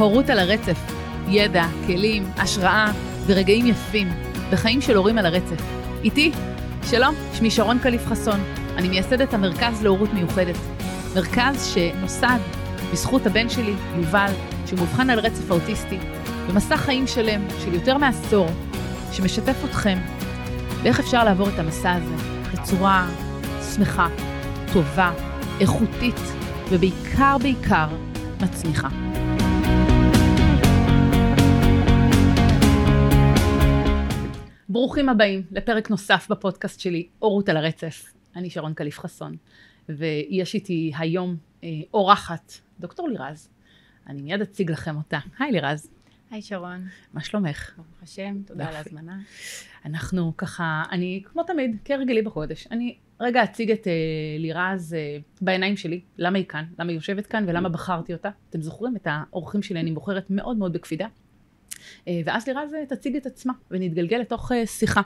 הורות על הרצף, ידע, כלים, השראה ורגעים יפים בחיים של הורים על הרצף. איתי, שלום, שמי שרון קליף חסון, אני מייסדת המרכז להורות מיוחדת. מרכז שנוסד בזכות הבן שלי, יובל, שהוא מאובחן על רצף האוטיסטי, במסע חיים שלם של יותר מעשור, שמשתף אתכם באיך אפשר לעבור את המסע הזה בצורה שמחה, טובה, איכותית, ובעיקר בעיקר מצמיחה. ברוכים הבאים לפרק נוסף בפודקאסט שלי, אורות על הרצף. אני שרון קליף חסון, ויש איתי היום אה, אורחת, דוקטור לירז. אני מיד אציג לכם אותה. היי לירז. היי שרון. מה שלומך? ברוך השם, תודה על ההזמנה. אנחנו ככה, אני כמו תמיד, כהרגלי בחודש, אני רגע אציג את uh, לירז uh, בעיניים שלי, למה היא כאן, למה היא יושבת כאן ולמה בחרתי אותה. אתם זוכרים את האורחים שלי, אני בוחרת מאוד מאוד בקפידה. Uh, ואז לירז uh, תציג את עצמה ונתגלגל לתוך uh, שיחה.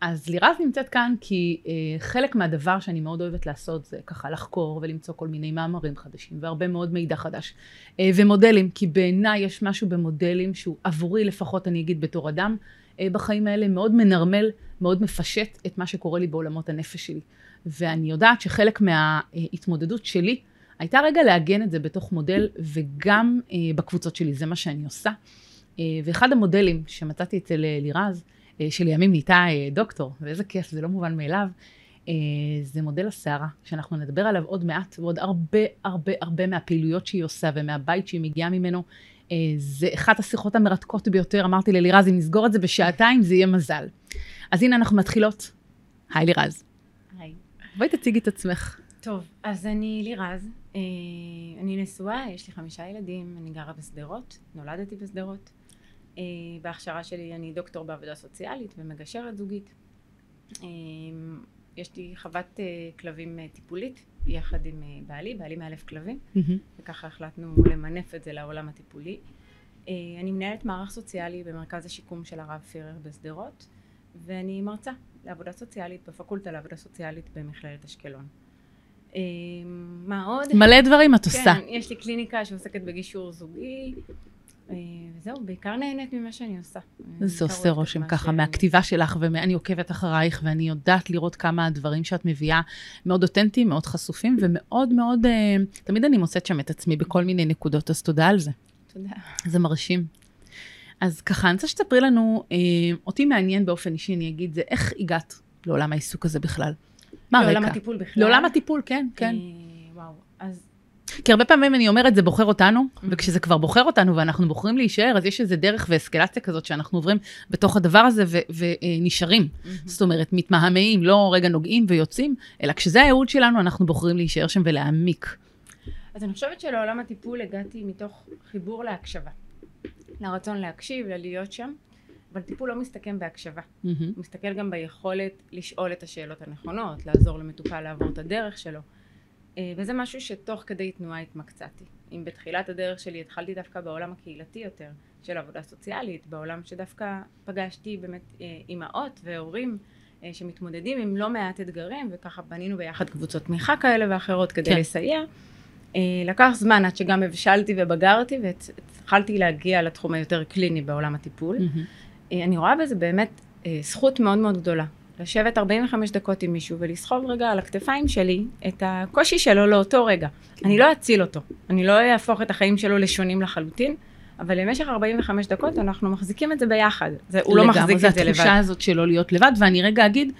אז לירז נמצאת כאן כי חלק מהדבר שאני מאוד אוהבת לעשות זה ככה לחקור ולמצוא כל מיני מאמרים חדשים והרבה מאוד מידע חדש ומודלים, כי בעיניי יש משהו במודלים שהוא עבורי לפחות אני אגיד בתור אדם בחיים האלה מאוד מנרמל, מאוד מפשט את מה שקורה לי בעולמות הנפש שלי. ואני יודעת שחלק מההתמודדות שלי הייתה רגע לעגן את זה בתוך מודל וגם בקבוצות שלי, זה מה שאני עושה. Uh, ואחד המודלים שמצאתי אצל uh, לירז אה, שלימים נהייתה אה, דוקטור, ואיזה כיף, זה לא מובן מאליו. אה, זה מודל הסערה, שאנחנו נדבר עליו עוד מעט, ועוד הרבה הרבה הרבה מהפעילויות שהיא עושה ומהבית שהיא מגיעה ממנו. זה אחת השיחות המרתקות ביותר, אמרתי ללירז, אם נסגור את זה בשעתיים, זה יהיה מזל. אז הנה אנחנו מתחילות. היי לירז. היי. בואי תציגי את עצמך. טוב, אז אני לירז, אני נשואה, יש לי חמישה ילדים, אני גרה בשדרות, נולדתי בשדרות. אה, בהכשרה שלי אני דוקטור בעבודה סוציאלית ומגשרת זוגית. אה, יש לי חוות אה, כלבים טיפולית יחד עם בעלי, בעלי מאלף כלבים, mm-hmm. וככה החלטנו למנף את זה לעולם הטיפולי. אני מנהלת מערך סוציאלי במרכז השיקום של הרב פירר בשדרות, ואני מרצה לעבודה סוציאלית בפקולטה לעבודה סוציאלית במכללת אשקלון. מה עוד? מלא דברים את עושה. כן, יש לי קליניקה שעוסקת בגישור זוגי, וזהו, בעיקר נהנית ממה שאני עושה. זה עושה רושם ככה, מהכתיבה שלך, ואני עוקבת אחרייך, ואני יודעת לראות כמה הדברים שאת מביאה מאוד אותנטיים, מאוד חשופים, ומאוד מאוד, אה, תמיד אני מוצאת שם את עצמי בכל מיני נקודות, אז תודה על זה. תודה. זה מרשים. אז ככה, אני רוצה שתספרי לנו, אה, אותי מעניין באופן אישי, אני אגיד, זה איך הגעת לעולם העיסוק הזה בכלל? מה הרקע? לעולם הטיפול בכלל? לעולם הטיפול, כן, כן. וואו, אז כי הרבה פעמים אני אומרת, זה בוחר אותנו. וכשזה כבר בוחר אותנו ואנחנו בוחרים להישאר, אז יש איזה דרך ואסקלציה כזאת שאנחנו עוברים בתוך הדבר הזה ונשארים. Mm-hmm. זאת אומרת, מתמהמהים, לא רגע נוגעים ויוצאים, אלא כשזה הייעוד שלנו, אנחנו בוחרים להישאר שם ולהעמיק. אז אני חושבת שלעולם הטיפול הגעתי מתוך חיבור להקשבה. לרצון להקשיב, ללהיות שם, אבל טיפול לא מסתכם בהקשבה. Mm-hmm. הוא מסתכל גם ביכולת לשאול את השאלות הנכונות, לעזור למטופל לעבור את הדרך שלו. אה, וזה משהו שתוך כדי תנועה התמקצעתי. אם בתחילת הדרך שלי התחלתי דווקא בעולם הקהילתי יותר של עבודה סוציאלית, בעולם שדווקא פגשתי באמת אה, אימהות והורים אה, שמתמודדים עם לא מעט אתגרים וככה בנינו ביחד קבוצות תמיכה כאלה ואחרות כדי כן. לסייע. לקח זמן עד שגם הבשלתי ובגרתי והתחלתי להגיע לתחום היותר קליני בעולם הטיפול. Mm-hmm. אני רואה בזה באמת זכות מאוד מאוד גדולה. לשבת 45 דקות עם מישהו ולסחוב רגע על הכתפיים שלי את הקושי שלו לאותו רגע. כן. אני לא אציל אותו, אני לא אהפוך את החיים שלו לשונים לחלוטין, אבל למשך 45 דקות אנחנו מחזיקים את זה ביחד. זה, הוא לא מחזיק את זה לבד. זה התחושה הזאת שלא להיות לבד, ואני רגע אגיד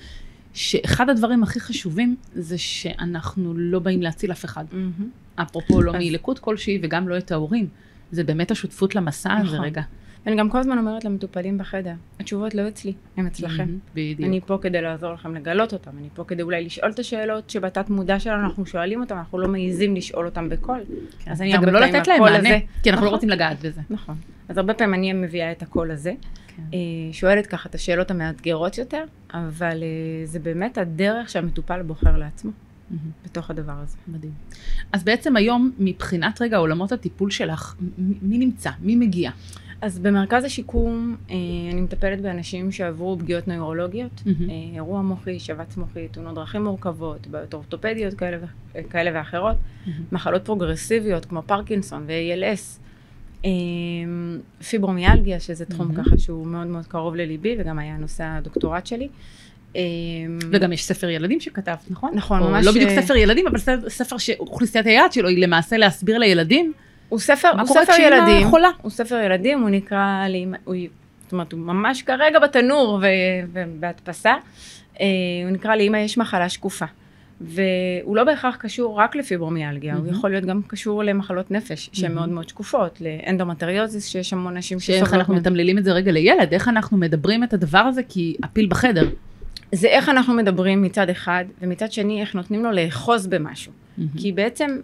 שאחד הדברים הכי חשובים זה שאנחנו לא באים להציל אף אחד. Mm-hmm. אפרופו לא. מלקות כלשהי וגם לא את ההורים. זה באמת השותפות למסע הזה נכון. רגע. ואני גם כל הזמן אומרת למטופלים בחדר, התשובות לא אצלי, הן אצלכם. בדיוק. אני פה כדי לעזור לכם לגלות אותם, אני פה כדי אולי לשאול את השאלות שבתת מודע שלנו אנחנו שואלים אותם, אנחנו לא מעיזים לשאול אותם בקול. כן. אז אני הרבה לא פעמים הקול הזה. כי אנחנו לא נכון. רוצים לגעת בזה. נכון. אז הרבה פעמים אני מביאה את הקול הזה, כן. אה, שואלת ככה את השאלות המאתגרות יותר, אבל אה, זה באמת הדרך שהמטופל בוחר לעצמו. Mm-hmm. בתוך הדבר הזה. מדהים. אז בעצם היום, מבחינת רגע עולמות הטיפול שלך, מי נמצא? מי מגיע? אז במרכז השיקום אה, אני מטפלת באנשים שעברו פגיעות נוירולוגיות, mm-hmm. אה, אירוע מוחי, שבץ מוחי, תאונות דרכים מורכבות, בעיות אורתופדיות כאלה, כאלה ואחרות, mm-hmm. מחלות פרוגרסיביות כמו פרקינסון ו-ALS, פיברומיאלגיה, שזה תחום מהמם. ככה שהוא מאוד מאוד קרוב לליבי, וגם היה נושא הדוקטורט שלי. אמ, וגם יש ספר ילדים שכתבת, נכון? נכון, ממש, לא בדיוק אה, ספר ילדים, אבל ספר שאוכלוסיית היעד שלו היא למעשה להסביר לילדים הוא ספר, הוא ספר ילדים, חולה. הוא ספר ילדים, הוא נקרא, לאמא- הוא, זאת אומרת, הוא ממש כרגע בתנור ו- ובהדפסה, אה, הוא נקרא לאמא יש מחלה שקופה. והוא לא בהכרח קשור רק לפיברומיאלגיה, הוא מהמם. יכול להיות גם קשור למחלות נפש שהן מהמם. מאוד מאוד שקופות, לאנדומטריוזיס שיש המון נשים שאיך שסובלות אנחנו. מתמללים את זה רגע לילד, איך אנחנו מדברים את הדבר הזה, כי הפיל בחדר. זה איך אנחנו מדברים מצד אחד, ומצד שני איך נותנים לו לאחוז במשהו. כי בעצם,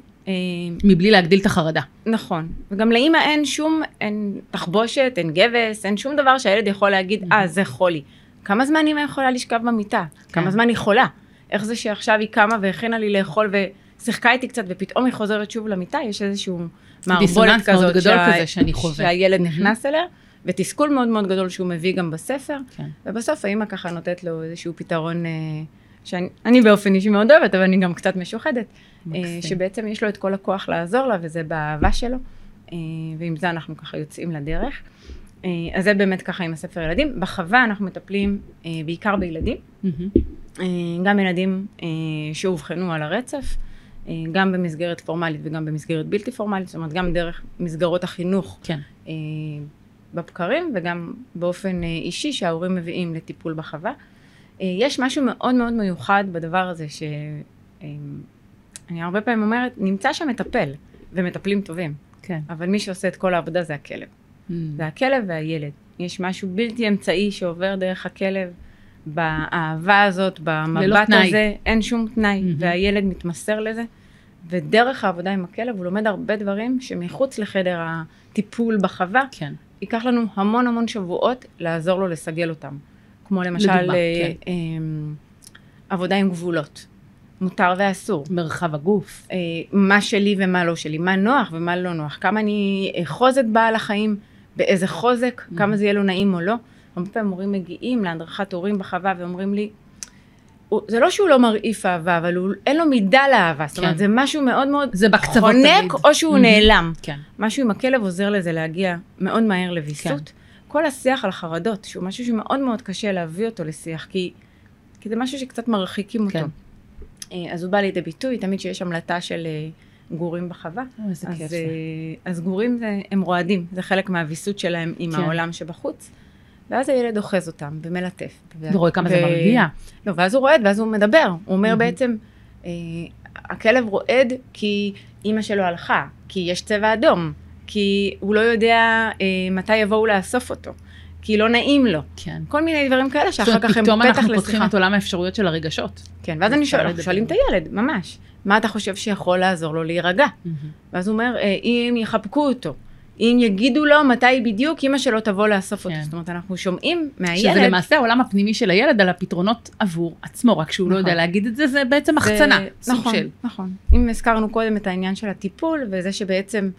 מבלי להגדיל את החרדה. נכון, וגם לאימא אין שום, אין תחבושת, אין גבס, אין שום דבר שהילד יכול להגיד, אה, זה חולי. כמה זמן אימא יכולה לשכב במיטה? כן. כמה זמן היא חולה? איך זה שעכשיו היא קמה והכינה לי לאכול ושיחקה איתי קצת, ופתאום היא חוזרת שוב למיטה? יש איזשהו מערבולת דיסוננס מאוד כזאת גדול כזה שאני חווה. שהילד מהמם. נכנס אליה, ותסכול מאוד מאוד גדול שהוא מביא גם בספר. כן. ובסוף האימא ככה נותנת לו איזשהו פתרון אה, שאני אני באופן אישי מאוד אוהבת, אבל אני גם קצת משוחדת. אה, מקסים. שבעצם יש לו את כל הכוח לעזור לה, וזה באהבה שלו, אה, ועם זה אנחנו ככה יוצאים לדרך. אה, אז זה באמת ככה עם הספר ילדים. בחווה אנחנו מטפלים בעיקר בילדים, גם ילדים שאובחנו על הרצף, גם במסגרת פורמלית וגם במסגרת בלתי פורמלית, זאת אומרת גם דרך מסגרות החינוך כן. בבקרים וגם באופן אישי שההורים מביאים לטיפול בחווה. אה, יש משהו מאוד מאוד מיוחד בדבר הזה, שאני הרבה פעמים אומרת, נמצא שם מטפל, ומטפלים טובים, כן. אבל מי שעושה את כל העבודה זה הכלב. Mm. זה הכלב והילד. יש משהו בלתי אמצעי שעובר דרך הכלב, באהבה הזאת, במבט. הזה, אין שום תנאי, מהמם. והילד מתמסר לזה. ודרך העבודה עם הכלב הוא לומד הרבה דברים שמחוץ לחדר הטיפול בחווה, כן. ייקח לנו המון המון שבועות לעזור לו לסגל אותם. כמו למשל לדוגמה, אה, כן. אה, עבודה עם גבולות, מותר ואסור. מרחב הגוף. אה, מה שלי ומה לא שלי, מה נוח ומה לא נוח, כמה אני אחוז את בעל החיים, באיזה חוזק, Mhm. כמה זה יהיה לו נעים או לא. הרבה פעמים הורים מגיעים להדרכת הורים בחווה ואומרים לי, "הוא- זה לא שהוא לא מרעיף אהבה, אבל הוא, אין לו מידה לאהבה, זאת אומרת, כן. זה משהו מאוד מאוד זה חונק תמיד. או שהוא Mhm. נעלם. כן. משהו עם הכלב עוזר לזה להגיע מאוד מהר לוויסות. כל השיח על חרדות, שהוא משהו שמאוד מאוד קשה להביא אותו לשיח, כי, כי זה משהו שקצת מרחיקים אותו. כן. אה, אז הוא בא לידי ביטוי, תמיד שיש המלטה של אה, גורים בחווה. כיף אז, זה. אה, אז גורים זה, הם רועדים, זה חלק מהוויסות שלהם עם כן. העולם שבחוץ. ואז הילד אוחז אותם ומלטף. ורואה כמה זה ו- מרגיע. לא, ואז הוא רועד, ואז הוא מדבר. הוא אומר מהמם. בעצם, אה, הכלב רועד כי אימא שלו הלכה, כי יש צבע אדום, כי הוא לא יודע אה, מתי יבואו לאסוף אותו, כי לא נעים לו. כן. כל מיני דברים כאלה שאחר כך הם פתאום פתח אנחנו לשיחה. פותחים את עולם האפשרויות של הרגשות. כן, ואז אני אפשר שואל, אנחנו. שואלים את הילד, ממש, מה אתה חושב שיכול לעזור לו להירגע? ואז הוא אומר, אה, אם יחבקו אותו, אם יגידו לו מתי בדיוק אימא שלו תבוא לאסוף אותו. כן. זאת אומרת, אנחנו שומעים שזה מהילד, למעשה העולם הפנימי של הילד על הפתרונות עבור עצמו, רק שהוא לא נכון. יודע להגיד את זה, זה בעצם החצנה, נכון. נכון. אם הזכרנו קודם את העניין של הטיפול, וזה שבעצם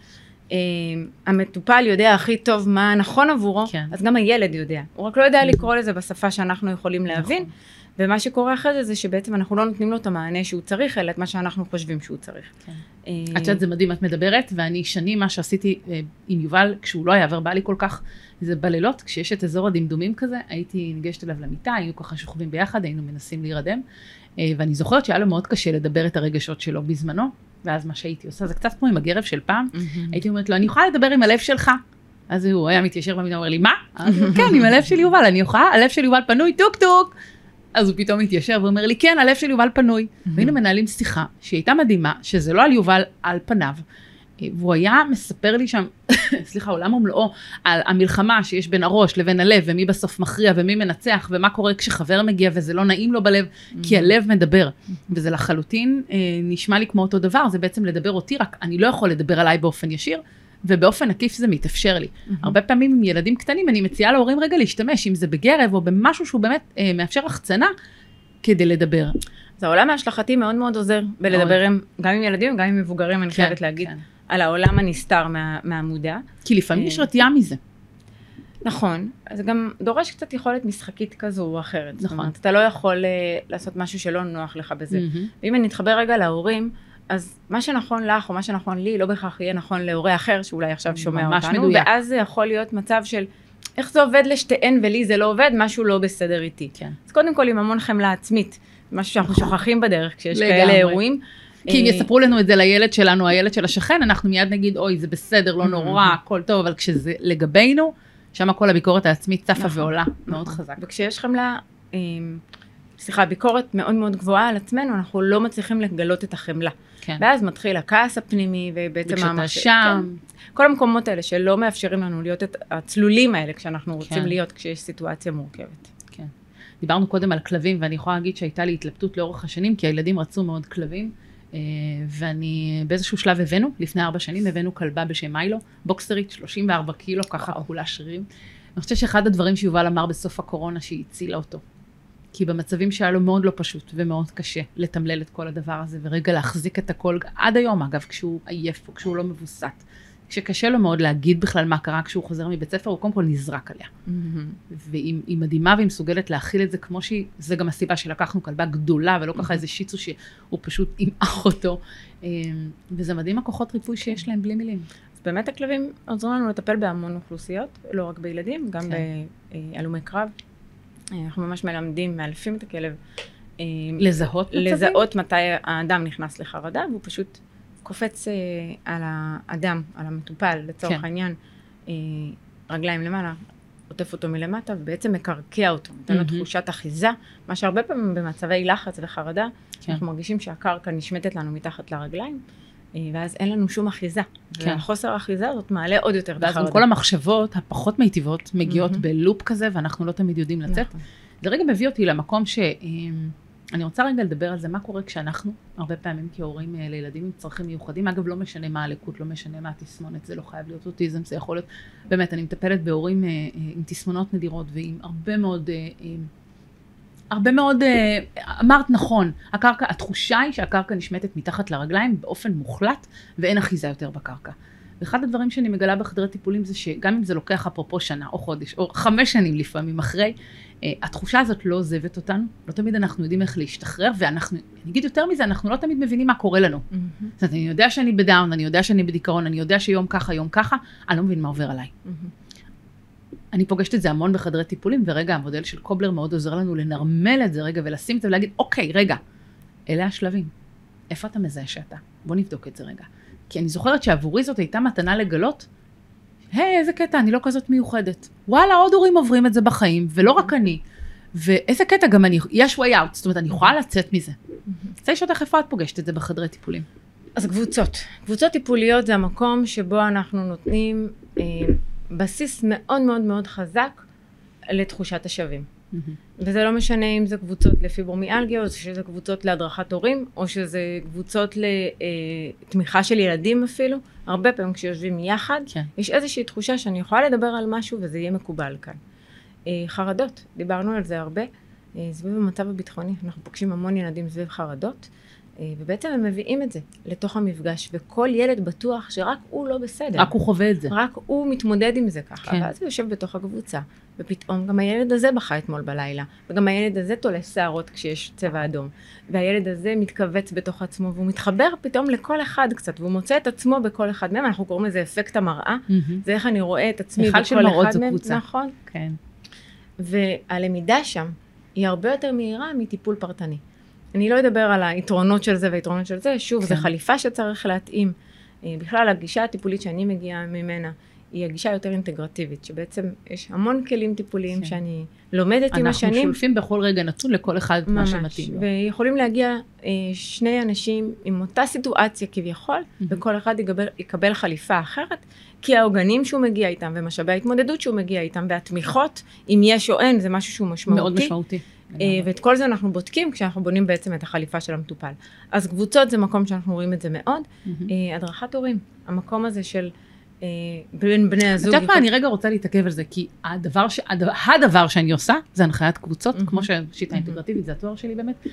המטופל יודע הכי טוב מה נכון עבורו, כן. אז גם הילד יודע. הוא רק לא יודע לקרוא לזה בשפה שאנחנו יכולים להבין, נכון. ומה שקורה אחרי זה, זה שבעצם אנחנו לא נותנים לו את המענה שהוא צריך, אלא את מה שאנחנו חושבים שהוא צריך. כן. אה, את יודעת, זה מדהים, את מדברת, ואני שנים מה שעשיתי אה, עם יובל, כשהוא לא היה ורבלי כל כך, זה בלילות, כשיש את אזור הדמדומים כזה, הייתי ניגשת אליו למיטה, היינו ככה שוכבים ביחד, היינו מנסים להירדם, אה, ואני זוכרת שהיה לו מאוד קשה לדבר את הרגשות שלו בזמנו, ואז מה שהייתי עושה, זה קצת כמו עם הגרב של פעם. הייתי אומרת לו, אני יכולה לדבר עם הלב שלך? אז הוא היה מתיישר במיטה, אומר לי, מה? הוא, כן, עם הלב של יובל, אני יכולה, הלב של יובל פנוי, טוק טוק. אז הוא פתאום מתיישר ואומר לי, כן, הלב של יובל פנוי. והיינו מנהלים שיחה שהיא הייתה מדהימה, שזה לא על יובל על פניו. והוא היה מספר לי שם, סליחה, עולם ומלואו, על המלחמה שיש בין הראש לבין הלב, ומי בסוף מכריע ומי מנצח, ומה קורה כשחבר מגיע וזה לא נעים לו בלב, כי הלב מדבר. וזה לחלוטין אה, נשמע לי כמו אותו דבר, זה בעצם לדבר אותי, רק אני לא יכול לדבר עליי באופן ישיר, ובאופן עקיף זה מתאפשר לי. הרבה פעמים עם ילדים קטנים אני מציעה להורים רגע להשתמש, אם זה בגרב או במשהו שהוא באמת אה, מאפשר החצנה, כדי לדבר. אז העולם ההשלכתי מאוד מאוד עוזר בלדבר עם, גם עם ילדים, גם עם מבוגרים, אני חייבת להגיד, כן. על העולם הנסתר מה- מהמודע. כי לפעמים אה, יש רתיעה מזה. נכון, אז גם דורש קצת יכולת משחקית כזו או אחרת. זאת נכון. אומרת, אתה לא יכול אה, לעשות משהו שלא נוח לך בזה. מהמם. ואם אני אתחבר רגע להורים, אז מה שנכון לך או מה שנכון לי לא בהכרח יהיה נכון להורה אחר שאולי עכשיו שומע ממש אותנו, מדויק. ואז זה יכול להיות מצב של איך זה עובד לשתיהן ולי זה לא עובד, משהו לא בסדר איתי. כן. אז קודם כל עם המון חמלה עצמית, משהו שאנחנו שוכחים בדרך כשיש לגמרי. כאלה אירועים. כי אם אה, יספרו לנו את זה לילד שלנו, הילד של השכן, אנחנו מיד נגיד, אוי, זה בסדר, לא Mhm. נורא, הכל טוב, אבל כשזה לגבינו, שם כל הביקורת העצמית צפה נכון, ועולה, מאוד נכון. חזק. וכשיש חמלה, אה, סליחה, ביקורת מאוד מאוד גבוהה על עצמנו, אנחנו לא מצליחים לגלות את החמלה. כן. ואז מתחיל הכעס הפנימי, ובעצם וכשאתה שם, כן. כל המקומות האלה שלא מאפשרים לנו להיות את הצלולים האלה כשאנחנו רוצים כן. להיות, כשיש סיטואציה מורכבת. כן. דיברנו קודם על כלבים, ואני יכולה להגיד שהייתה לי התלבטות לאורך השנים, כי הילדים רצו מאוד כלבים, ואני באיזשהו שלב הבאנו, לפני ארבע שנים הבאנו כלבה בשם מיילו, בוקסרית, 34 קילו, ככה כולה שרירים. אני חושבת שאחד הדברים שיובל אמר בסוף הקורונה, שהיא הצילה אותו. כי במצבים שהיה לו מאוד לא פשוט ומאוד קשה לתמלל את כל הדבר הזה, ורגע להחזיק את הכל, עד היום אגב, כשהוא עייף או כשהוא לא מבוסת. כשקשה לו מאוד להגיד בכלל מה קרה כשהוא חוזר מבית ספר, הוא קודם כל נזרק עליה. והיא היא מדהימה והיא מסוגלת להכיל את זה כמו שהיא, זה גם הסיבה שלקחנו כלבה גדולה ולא ככה איזה שיצו שהוא פשוט ימעך אותו. אמ, וזה מדהים הכוחות ריפוי שיש להם בלי מילים. אז באמת הכלבים עוזרים לנו לטפל בהמון אוכלוסיות, לא רק בילדים, גם כן. בהלומי קרב. אה, אנחנו ממש מלמדים, מאלפים את הכלב. אה, לזהות מצבים? לזהות מתי האדם נכנס לחרדה, והוא פשוט קופץ אה, על האדם, על המטופל, לצורך כן. העניין, אה, רגליים למעלה, עוטף אותו מלמטה, ובעצם מקרקע אותו, נותן לו. תחושת אחיזה, מה שהרבה פעמים במצבי לחץ וחרדה, כן. אנחנו מרגישים שהקרקע נשמטת לנו מתחת לרגליים, אה, ואז אין לנו שום אחיזה. כן. והחוסר האחיזה הזאת מעלה עוד יותר את ואז כל המחשבות הפחות מיטיבות מגיעות מהמם. בלופ כזה ואנחנו לא תמיד יודעים לצאת. נכון. זה רגע מביא אותי למקום ש... אני רוצה רגע לדבר על זה, מה קורה כשאנחנו, הרבה פעמים כהורים אה, לילדים עם צרכים מיוחדים, אגב לא משנה מה הלקות, לא משנה מה התסמונת, זה לא חייב להיות אוטיזם, זה יכול להיות, באמת, אני מטפלת בהורים אה, אה, עם תסמונות נדירות ועם הרבה מאוד, הרבה מאוד, אמרת נכון, הקרקע, התחושה היא שהקרקע נשמטת מתחת לרגליים באופן מוחלט ואין אחיזה יותר בקרקע. ואחד הדברים שאני מגלה בחדרי טיפולים זה שגם אם זה לוקח אפרופו שנה או חודש או חמש שנים לפעמים אחרי, התחושה הזאת לא עוזבת אותנו, לא תמיד אנחנו יודעים איך להשתחרר, ואנחנו, אני אגיד יותר מזה, אנחנו לא תמיד מבינים מה קורה לנו. מהמם. זאת אומרת, אני יודע שאני בדאון, אני יודע שאני בדיכאון, אני יודע שיום ככה, יום ככה, אני לא מבין מה עובר עליי. מהמם. אני פוגשת את זה המון בחדרי טיפולים, ורגע, המודל של קובלר מאוד עוזר לנו לנרמל את זה רגע ולשים את זה ולהגיד, אוקיי, רגע, אלה השלבים. איפה אתה מזהה שאתה? בוא נבדוק את זה רגע. כי אני זוכרת שעבורי זאת הייתה מתנה לגלות, היי, איזה קטע, אני לא כזאת מיוחדת. וואלה, עוד הורים עוברים את זה בחיים, ולא רק אני. ואיזה קטע, גם אני, יש way out, זאת אומרת, אני יכולה לצאת מזה. רוצה לשאול אותך איפה את פוגשת את זה בחדרי טיפולים. אז קבוצות. קבוצות טיפוליות זה המקום שבו אנחנו נותנים אה, בסיס מאוד מאוד מאוד חזק לתחושת השווים. וזה לא משנה אם זה קבוצות לפיברומיאלגיה, או שזה קבוצות להדרכת הורים, או שזה קבוצות לתמיכה של ילדים אפילו. הרבה פעמים כשיושבים יחד, כן. יש איזושהי תחושה שאני יכולה לדבר על משהו וזה יהיה מקובל כאן. אה, חרדות, דיברנו על זה הרבה. אה, סביב המצב הביטחוני, אנחנו פוגשים המון ילדים סביב חרדות, אה, ובעצם הם מביאים את זה לתוך המפגש, וכל ילד בטוח שרק הוא לא בסדר. רק הוא חווה את זה. רק הוא מתמודד עם זה ככה, כן. ואז הוא יושב בתוך הקבוצה, ופתאום גם הילד הזה בכה אתמול בלילה, וגם הילד הזה תולש שערות כשיש צבע אדום, והילד הזה מתכווץ בתוך עצמו, והוא מתחבר פתאום לכל אחד קצת, והוא מוצא את עצמו בכל אחד מהם, אנחנו קוראים לזה אפקט המראה, מהמם. זה איך אני רואה את עצמי בכל של מראות אחד זו מהם, קבוצה. נכון, כן. והלמידה שם היא הרבה יותר מהירה מטיפול פרטני. אני לא אדבר על היתרונות של זה והיתרונות של זה, שוב, כן. זו חליפה שצריך להתאים. אה, בכלל, הגישה הטיפולית שאני מגיעה ממנה, היא הגישה היותר אינטגרטיבית, שבעצם יש המון כלים טיפוליים כן. שאני לומדת עם אנחנו השנים. שולפים בכל רגע נתון לכל אחד מה ממש, שמתאים לו. ויכולים להגיע אה, שני אנשים עם אותה סיטואציה כביכול, מהמם. וכל אחד יקבל, יקבל חליפה אחרת, כי העוגנים שהוא מגיע איתם, ומשאבי ההתמודדות שהוא מגיע איתם, והתמיכות, אם יש או אין, זה משהו שהוא משמעותי. מאוד משמעותי. אה, ואת כל זה אנחנו בודקים כשאנחנו בונים בעצם את החליפה של המטופל. אז קבוצות זה מקום שאנחנו רואים את זה מאוד. אה, הדרכת הורים, המקום הזה של אה, בין בני את הזוג. יודעת מה, אני רגע רוצה להתעכב על זה, כי הדבר, ש... הדבר, שאני עושה זה הנחיית קבוצות. כמו ששיטה מהמם. אינטגרטיבית, זה התואר שלי באמת,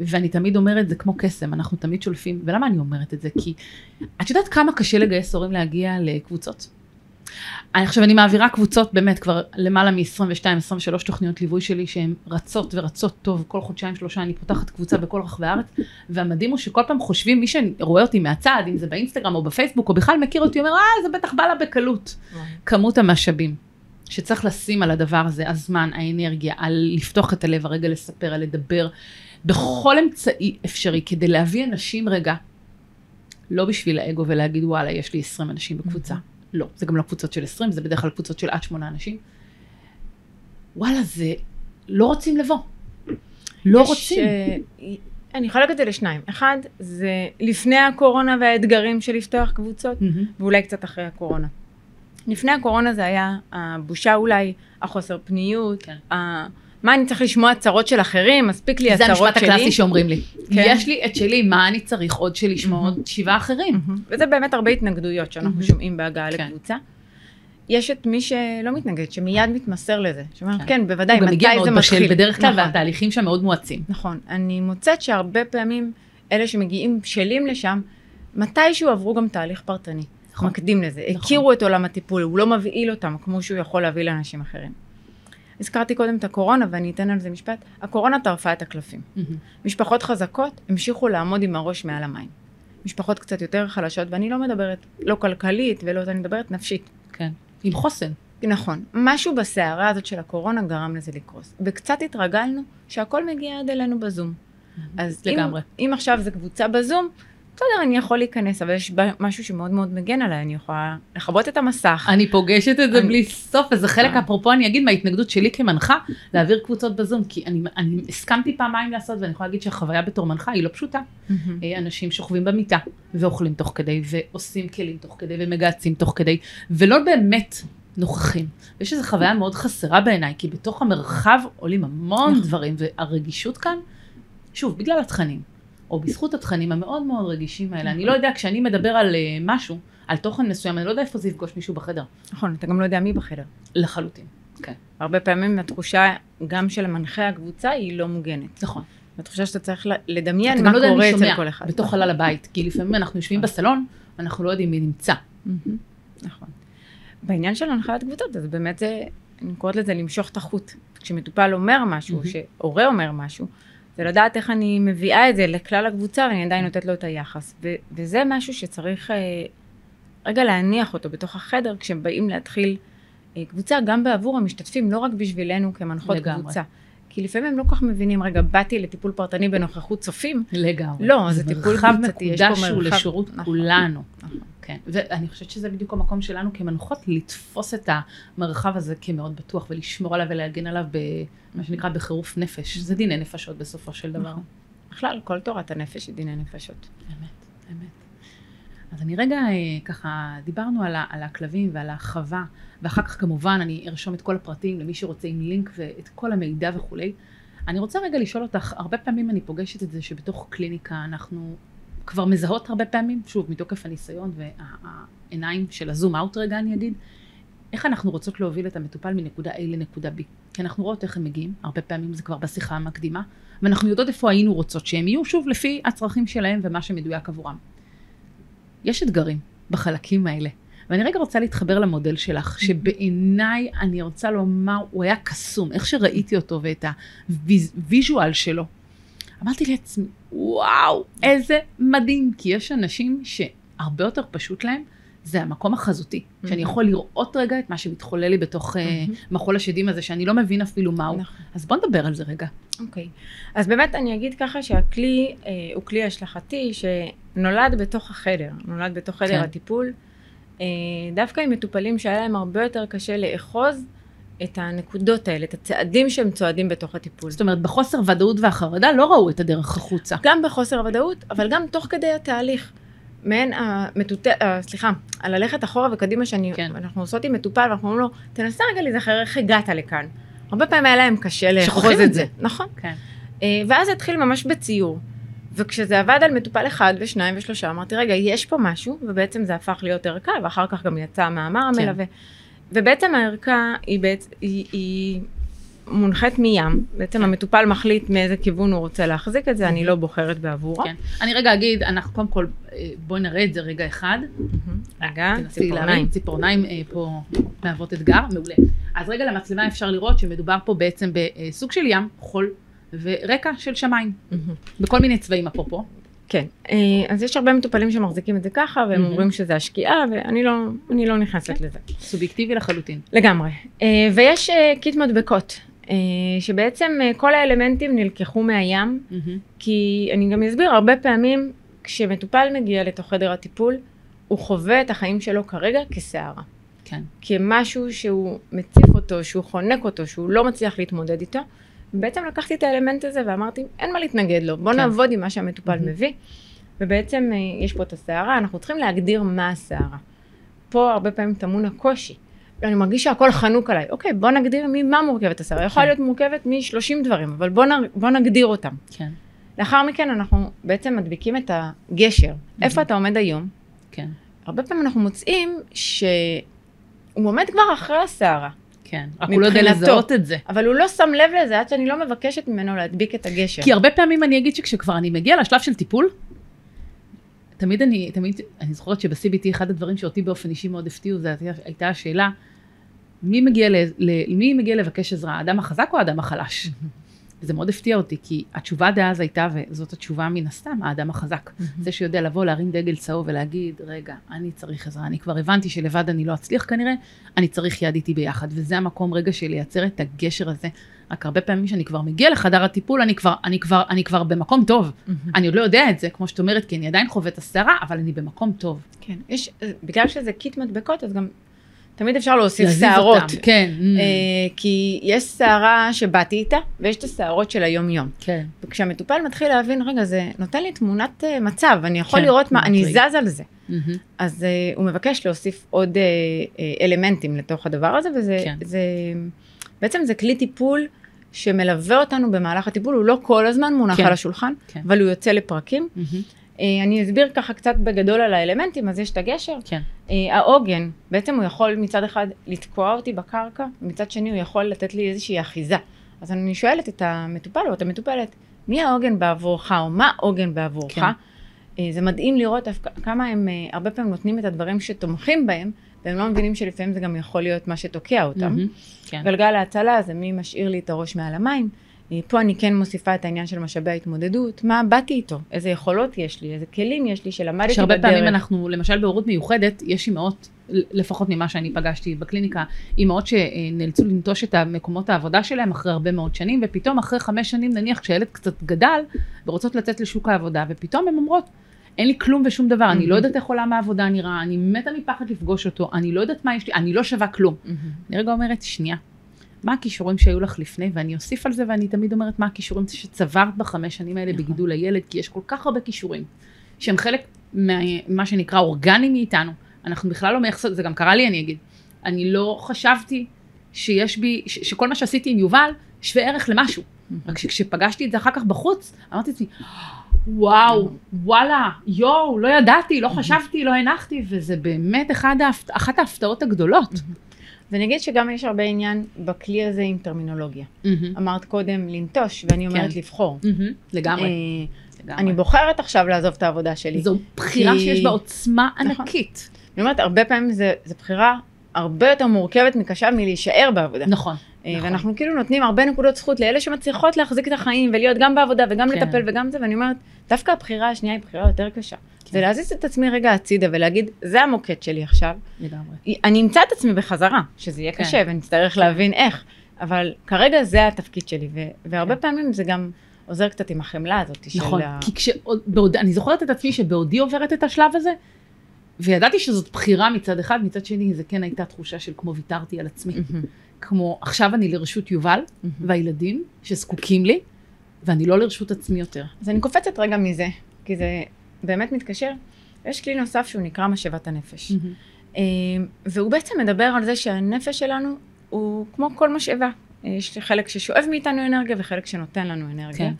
ואני תמיד אומרת, זה כמו קסם, אנחנו תמיד שולפים, ולמה אני אומרת את זה? כי את יודעת כמה קשה לגייס הורים להגיע לקבוצות? אני עכשיו אני מעבירה קבוצות באמת כבר למעלה מ-22-23 תוכניות ליווי שלי שהן רצות ורצות טוב. כל חודשיים שלושה אני פותחת קבוצה בכל רחבי הארץ. והמדהים הוא שכל פעם חושבים מי שרואה אותי מהצד אם זה באינסטגרם או בפייסבוק או בכלל מכיר אותי אומר אה זה בטח בא לה בקלות. כמות המשאבים שצריך לשים על הדבר הזה הזמן האנרגיה על לפתוח את הלב הרגע לספר על לדבר בכל אמצעי אפשרי כדי להביא אנשים רגע לא בשביל האגו ולהגיד וואלה יש לי 20 אנשים בקבוצה לא, זה גם לא קבוצות של 20, זה בדרך כלל קבוצות של עד שמונה אנשים. וואלה, זה... לא רוצים לבוא. לא יש, רוצים. Uh, אני להגיד את זה לשניים. אחד, זה לפני הקורונה והאתגרים של לפתוח קבוצות, mm-hmm. ואולי קצת אחרי הקורונה. לפני הקורונה זה היה הבושה אולי, החוסר פניות, כן. ה... מה אני צריך לשמוע הצהרות של אחרים, מספיק לי הצהרות שלי. זה המשפט הקלאסי שאומרים לי. כן. יש לי את שלי, מה אני צריך עוד של לשמוע עוד שבעה אחרים. וזה באמת הרבה התנגדויות שאנחנו שומעים בהגעה כן. לקבוצה. יש את מי שלא מתנגד, שמיד מתמסר לזה. שאומר, כן, כן בוודאי, מתי זה מתחיל. בדרך כלל, נכון. והתהליכים שם מאוד מואצים. נכון. אני מוצאת שהרבה פעמים, אלה שמגיעים בשלים לשם, מתישהו עברו גם תהליך פרטני. נכון. מקדים לזה. נכון. הכירו את עולם הטיפול, הוא לא מבהיל אותם כמו שהוא יכול להביא לאנשים אחרים. הזכרתי קודם את הקורונה ואני אתן על זה משפט. הקורונה טרפה את הקלפים. Mm-hmm. משפחות חזקות המשיכו לעמוד עם הראש מעל המים. משפחות קצת יותר חלשות, ואני לא מדברת לא כלכלית ולא, אני מדברת נפשית. כן, עם חוסן. נכון. משהו בסערה הזאת של הקורונה גרם לזה לקרוס. וקצת התרגלנו שהכל מגיע עד אלינו בזום. אז לגמרי. אם, אם עכשיו זה קבוצה בזום, בסדר, אני יכול להיכנס, אבל יש משהו שמאוד מאוד מגן עליי, אני יכולה לכבות את המסך. אני פוגשת את זה אני... בלי סוף, וזה חלק, אה. אפרופו אני אגיד מההתנגדות שלי כמנחה, להעביר קבוצות בזום, כי אני, אני הסכמתי פעמיים לעשות, ואני יכולה להגיד שהחוויה בתור מנחה היא לא פשוטה. אה, אנשים שוכבים במיטה, ואוכלים תוך כדי, ועושים כלים תוך כדי, ומגהצים תוך כדי, ולא באמת נוכחים. ויש איזו חוויה מאוד חסרה בעיניי, כי בתוך המרחב עולים המון נכון. דברים, והרגישות כאן, שוב, בגלל התכנים. או בזכות התכנים המאוד מאוד רגישים האלה. אני לא יודע, כשאני מדבר על uh, משהו, על תוכן מסוים, אני לא יודע איפה זה יפגוש מישהו בחדר. נכון, אתה גם לא יודע מי בחדר. לחלוטין, כן. הרבה פעמים התחושה גם של מנחה הקבוצה היא לא מוגנת. נכון. התחושה שאתה צריך לדמיין מה לא קורה אצל כל אחד. בתוך חלל הבית, כי לפעמים אנחנו יושבים בסלון, ואנחנו לא יודעים מי נמצא. נכון. בעניין של הנחיית קבוצות, אז באמת זה, אני קוראת לזה למשוך את החוט. כשמטופל אומר משהו, שהורה אומר משהו, זה לדעת איך אני מביאה את זה לכלל הקבוצה ואני עדיין נותנת לו את היחס. ו- וזה משהו שצריך אה, רגע להניח אותו בתוך החדר כשהם באים להתחיל אה, קבוצה, גם בעבור המשתתפים, לא רק בשבילנו כמנחות לגמרי. קבוצה. כי לפעמים הם לא כל כך מבינים, רגע, באתי לטיפול פרטני בנוכחות צופים. לגמרי. לא, זה, טיפול קבוצתי, יש פה מרחב. מקודש הוא לשירות נכון, כולנו. נכון. כן, ואני חושבת שזה בדיוק המקום שלנו כמנוחות, לתפוס את המרחב הזה כמאוד בטוח ולשמור עליו ולהגן עליו במה שנקרא בחירוף נפש. זה דיני נפשות בסופו של דבר. נכון. בכלל, כל תורת הנפש היא דיני נפשות. אמת, אמת. אז אני רגע אה, ככה, דיברנו על, ה, על הכלבים ועל החווה, ואחר כך כמובן אני ארשום את כל הפרטים למי שרוצה עם לינק ואת כל המידע וכולי. אני רוצה רגע לשאול אותך, הרבה פעמים אני פוגשת את זה שבתוך קליניקה אנחנו כבר מזהות הרבה פעמים, שוב, מתוקף הניסיון והעיניים של הזום אאוט רגע אני אגיד, איך אנחנו רוצות להוביל את המטופל מנקודה A לנקודה B. כי אנחנו רואות איך הם מגיעים, הרבה פעמים זה כבר בשיחה המקדימה, ואנחנו יודעות איפה היינו רוצות שהם יהיו, שוב, לפי הצרכים שלהם ומה שמדויק עבורם. יש אתגרים בחלקים האלה. ואני רגע רוצה להתחבר למודל שלך, שבעיניי אני רוצה לומר, הוא היה קסום, איך שראיתי אותו ואת הוויז'ואל שלו. אמרתי לעצמי, וואו, איזה מדהים, כי יש אנשים שהרבה יותר פשוט להם, זה המקום החזותי, mm-hmm. שאני יכול לראות רגע את מה שמתחולל לי בתוך mm-hmm. uh, מחול השדים הזה, שאני לא מבין אפילו מהו. נכון. אז בוא נדבר על זה רגע. אוקיי. Okay. אז באמת אני אגיד ככה שהכלי uh, הוא כלי השלכתי שנולד בתוך החדר, נולד בתוך חדר כן. הטיפול, uh, דווקא עם מטופלים שהיה להם הרבה יותר קשה לאחוז את הנקודות האלה, את הצעדים שהם צועדים בתוך הטיפול. זאת אומרת, בחוסר ודאות והחרדה לא ראו את הדרך החוצה. גם בחוסר ודאות, אבל גם תוך כדי התהליך. מעין המטוטא, אה, סליחה, על ללכת אחורה וקדימה שאני, כן. אנחנו עושות עם מטופל ואנחנו אומרים לו, תנסה רגע להיזכר איך הגעת לכאן. הרבה פעמים היה להם קשה לאחוז את זה. זה. נכון. כן. אה, ואז התחיל ממש בציור. וכשזה עבד על מטופל אחד ושניים ושלושה, אמרתי, רגע, יש פה משהו, ובעצם זה הפך להיות ערכה, ואחר כך גם יצא המאמר המלווה. כן. ובעצם הערכה היא, בעצ... היא, היא מונחית מים, בעצם המטופל מחליט מאיזה כיוון הוא רוצה להחזיק את זה, אני לא בוחרת בעבורו. כן. אני רגע אגיד, אנחנו קודם כל, אה, בואי נראה את זה רגע אחד. רגע, תנסי להרים, ציפורניים אה, פה מהוות אתגר, מעולה. אז רגע למצלמה אפשר לראות שמדובר פה בעצם בסוג של ים, חול, ורקע של שמיים, בכל מיני צבעים אפרופו. כן, אה, אז יש הרבה מטופלים שמחזיקים את זה ככה, והם מהמם. אומרים שזה השקיעה, ואני לא, לא נכנסת כן. לזה. סובייקטיבי לחלוטין. לגמרי. אה, ויש אה, קיט מדבקות, שבעצם כל האלמנטים נלקחו מהים, כי אני גם אסביר, הרבה פעמים כשמטופל מגיע לתוך חדר הטיפול, הוא חווה את החיים שלו כרגע כסערה. כן. כמשהו שהוא מציף אותו, שהוא חונק אותו, שהוא לא מצליח להתמודד איתו. ובעצם לקחתי את האלמנט הזה ואמרתי, אין מה להתנגד לו, בוא כן. נעבוד עם מה שהמטופל מהמם. מביא. ובעצם אה, יש פה את הסערה, אנחנו צריכים להגדיר מה הסערה. פה הרבה פעמים טמון הקושי. אני מרגיש שהכל חנוק עליי. אוקיי, בוא נגדיר ממה מורכבת הסערה. יכולה כן. להיות מורכבת מ-30 דברים, אבל בוא, נ, בוא נגדיר אותם. כן. לאחר מכן אנחנו בעצם מדביקים את הגשר. איפה אתה עומד היום? כן. הרבה פעמים אנחנו מוצאים שהוא עומד כבר אחרי הסערה. כן. רק הוא לא יודע. לזהות את זה. אבל הוא לא שם לב לזה עד שאני לא מבקשת ממנו להדביק את הגשר. כי הרבה פעמים אני אגיד שכשכבר אני מגיע לשלב של טיפול, תמיד אני, תמיד, אני זוכרת שב-CBT אחד הדברים שאותי באופן אישי מאוד הפתיעו, זו הייתה השאלה, מי מגיע, ל, ל, מי מגיע לבקש עזרה, האדם החזק או האדם החלש? וזה מאוד הפתיע אותי, כי התשובה דאז הייתה, וזאת התשובה מן הסתם, האדם החזק. זה שיודע לבוא, להרים דגל צהוב ולהגיד, רגע, אני צריך עזרה, אני כבר הבנתי שלבד אני לא אצליח כנראה, אני צריך יד איתי ביחד. וזה המקום רגע של לייצר את הגשר הזה. רק הרבה פעמים כשאני כבר מגיע לחדר הטיפול, אני כבר, אני כבר, אני כבר במקום טוב. אני עוד לא יודע את זה, כמו שאת אומרת, כי אני עדיין חווה את הסערה, אבל אני במקום טוב. כן, יש, בגלל שזה קיט מדבקות, אז גם תמיד אפשר להוסיף שערות. אותם, כן. mm, אה, כי יש שערה שבאתי איתה, ויש את השערות של היום-יום. כן. וכשהמטופל מתחיל להבין, רגע, זה נותן לי תמונת אה, מצב, אני יכול כן, לראות מה, אני מטריד. זז על זה. מהמם. אז אה, הוא מבקש להוסיף עוד אה, אה, אלמנטים לתוך הדבר הזה, וזה כן. זה, בעצם זה כלי טיפול שמלווה אותנו במהלך הטיפול, הוא לא כל הזמן מונח כן. על השולחן, כן. אבל הוא יוצא לפרקים. מהמם. אה, אני אסביר ככה קצת בגדול על האלמנטים, אז יש את הגשר. כן. אה, העוגן, בעצם הוא יכול מצד אחד לתקוע אותי בקרקע, ומצד שני הוא יכול לתת לי איזושהי אחיזה. אז אני שואלת את המטופל או את המטופלת, מי העוגן בעבורך, או מה העוגן בעבורך? כן. אה, זה מדהים לראות דווקא כמה הם הרבה פעמים נותנים את הדברים שתומכים בהם, והם לא מבינים שלפעמים זה גם יכול להיות מה שתוקע אותם. מהמם. כן. גלגל ההצלה זה מי משאיר לי את הראש מעל המים. אה, פה אני כן מוסיפה את העניין של משאבי ההתמודדות, מה באתי איתו, איזה יכולות יש לי, איזה כלים יש לי שלמדתי בדרך. שהרבה פעמים אנחנו, למשל בהורות מיוחדת, יש אימהות, לפחות ממה שאני פגשתי בקליניקה, אימהות שנאלצו לנטוש את מקומות העבודה שלהם אחרי הרבה מאוד שנים, ופתאום אחרי חמש שנים, נניח כשהילד קצת גדל, ורוצות לצאת לשוק העבודה, ופתאום הן אומרות, אין לי כלום ושום דבר, אני לא יודעת איך עולם העבודה נראה, אני מתה מפחד לפגוש אותו, אני לא יודעת מה יש לי, אני לא שווה כלום. מהמם. אני רגע אומרת, שנייה, מה הכישורים שהיו לך לפני, ואני אוסיף על זה, ואני תמיד אומרת, מה הכישורים שצברת בחמש שנים האלה נכון. בגידול הילד, כי יש כל כך הרבה כישורים, שהם חלק ממה שנקרא אורגני מאיתנו. אנחנו בכלל לא מייחסות, זה גם קרה לי, אני אגיד. אני לא חשבתי שיש בי, ש- שכל מה שעשיתי עם יובל שווה ערך למשהו. רק שכשפגשתי את זה אחר כך בחוץ, אמרתי לעצמי, וואו, וואלה, יואו, לא ידעתי, לא חשבתי, לא הנחתי, וזה באמת אחד. אחת ההפתעות הגדולות. אז אני אגיד שגם יש הרבה עניין בכלי הזה עם טרמינולוגיה. מהמם. אמרת קודם לנטוש, ואני אומרת כן. לבחור. מהמם, לגמרי. אה, לגמרי. אני בוחרת עכשיו לעזוב את העבודה שלי. זו בחירה כי- שיש בה עוצמה נכון. ענקית. אני אומרת, הרבה פעמים זה- זו בחירה הרבה יותר מורכבת מקשה מלהישאר בעבודה. נכון. אה, נכון. ואנחנו כאילו נותנים הרבה נקודות זכות לאלה שמצליחות להחזיק את החיים ולהיות גם בעבודה וגם כן. לטפל וגם זה, ואני אומרת, דווקא הבחירה השנייה היא בחירה יותר קשה. כן. זה להזיז את עצמי רגע הצידה ולהגיד, זה המוקד שלי עכשיו. לגמרי. אני אמצא את עצמי בחזרה, שזה יהיה כן. קשה ואני אצטרך להבין איך, אבל כרגע זה התפקיד שלי, ו- והרבה כן. פעמים זה גם עוזר קצת עם החמלה הזאת של נכון. ה... כי כשעוד, בעוד, אני זוכרת את עצמי שבעודי עוברת את השלב הזה, וידעתי שזאת בחירה מצד אחד, מצד שני זה כן הייתה תחושה של כמו ויתרתי על עצמי. מהמם, כמו עכשיו אני לרשות יובל מהמם. והילדים שזקוקים לי, ואני לא לרשות עצמי יותר. אז אני קופצת רגע מזה, כי זה באמת מתקשר. יש כלי נוסף שהוא נקרא משאבת הנפש. אה, והוא בעצם מדבר על זה שהנפש שלנו הוא כמו כל משאבה. יש חלק ששואב מאיתנו אנרגיה וחלק שנותן לנו אנרגיה. כן.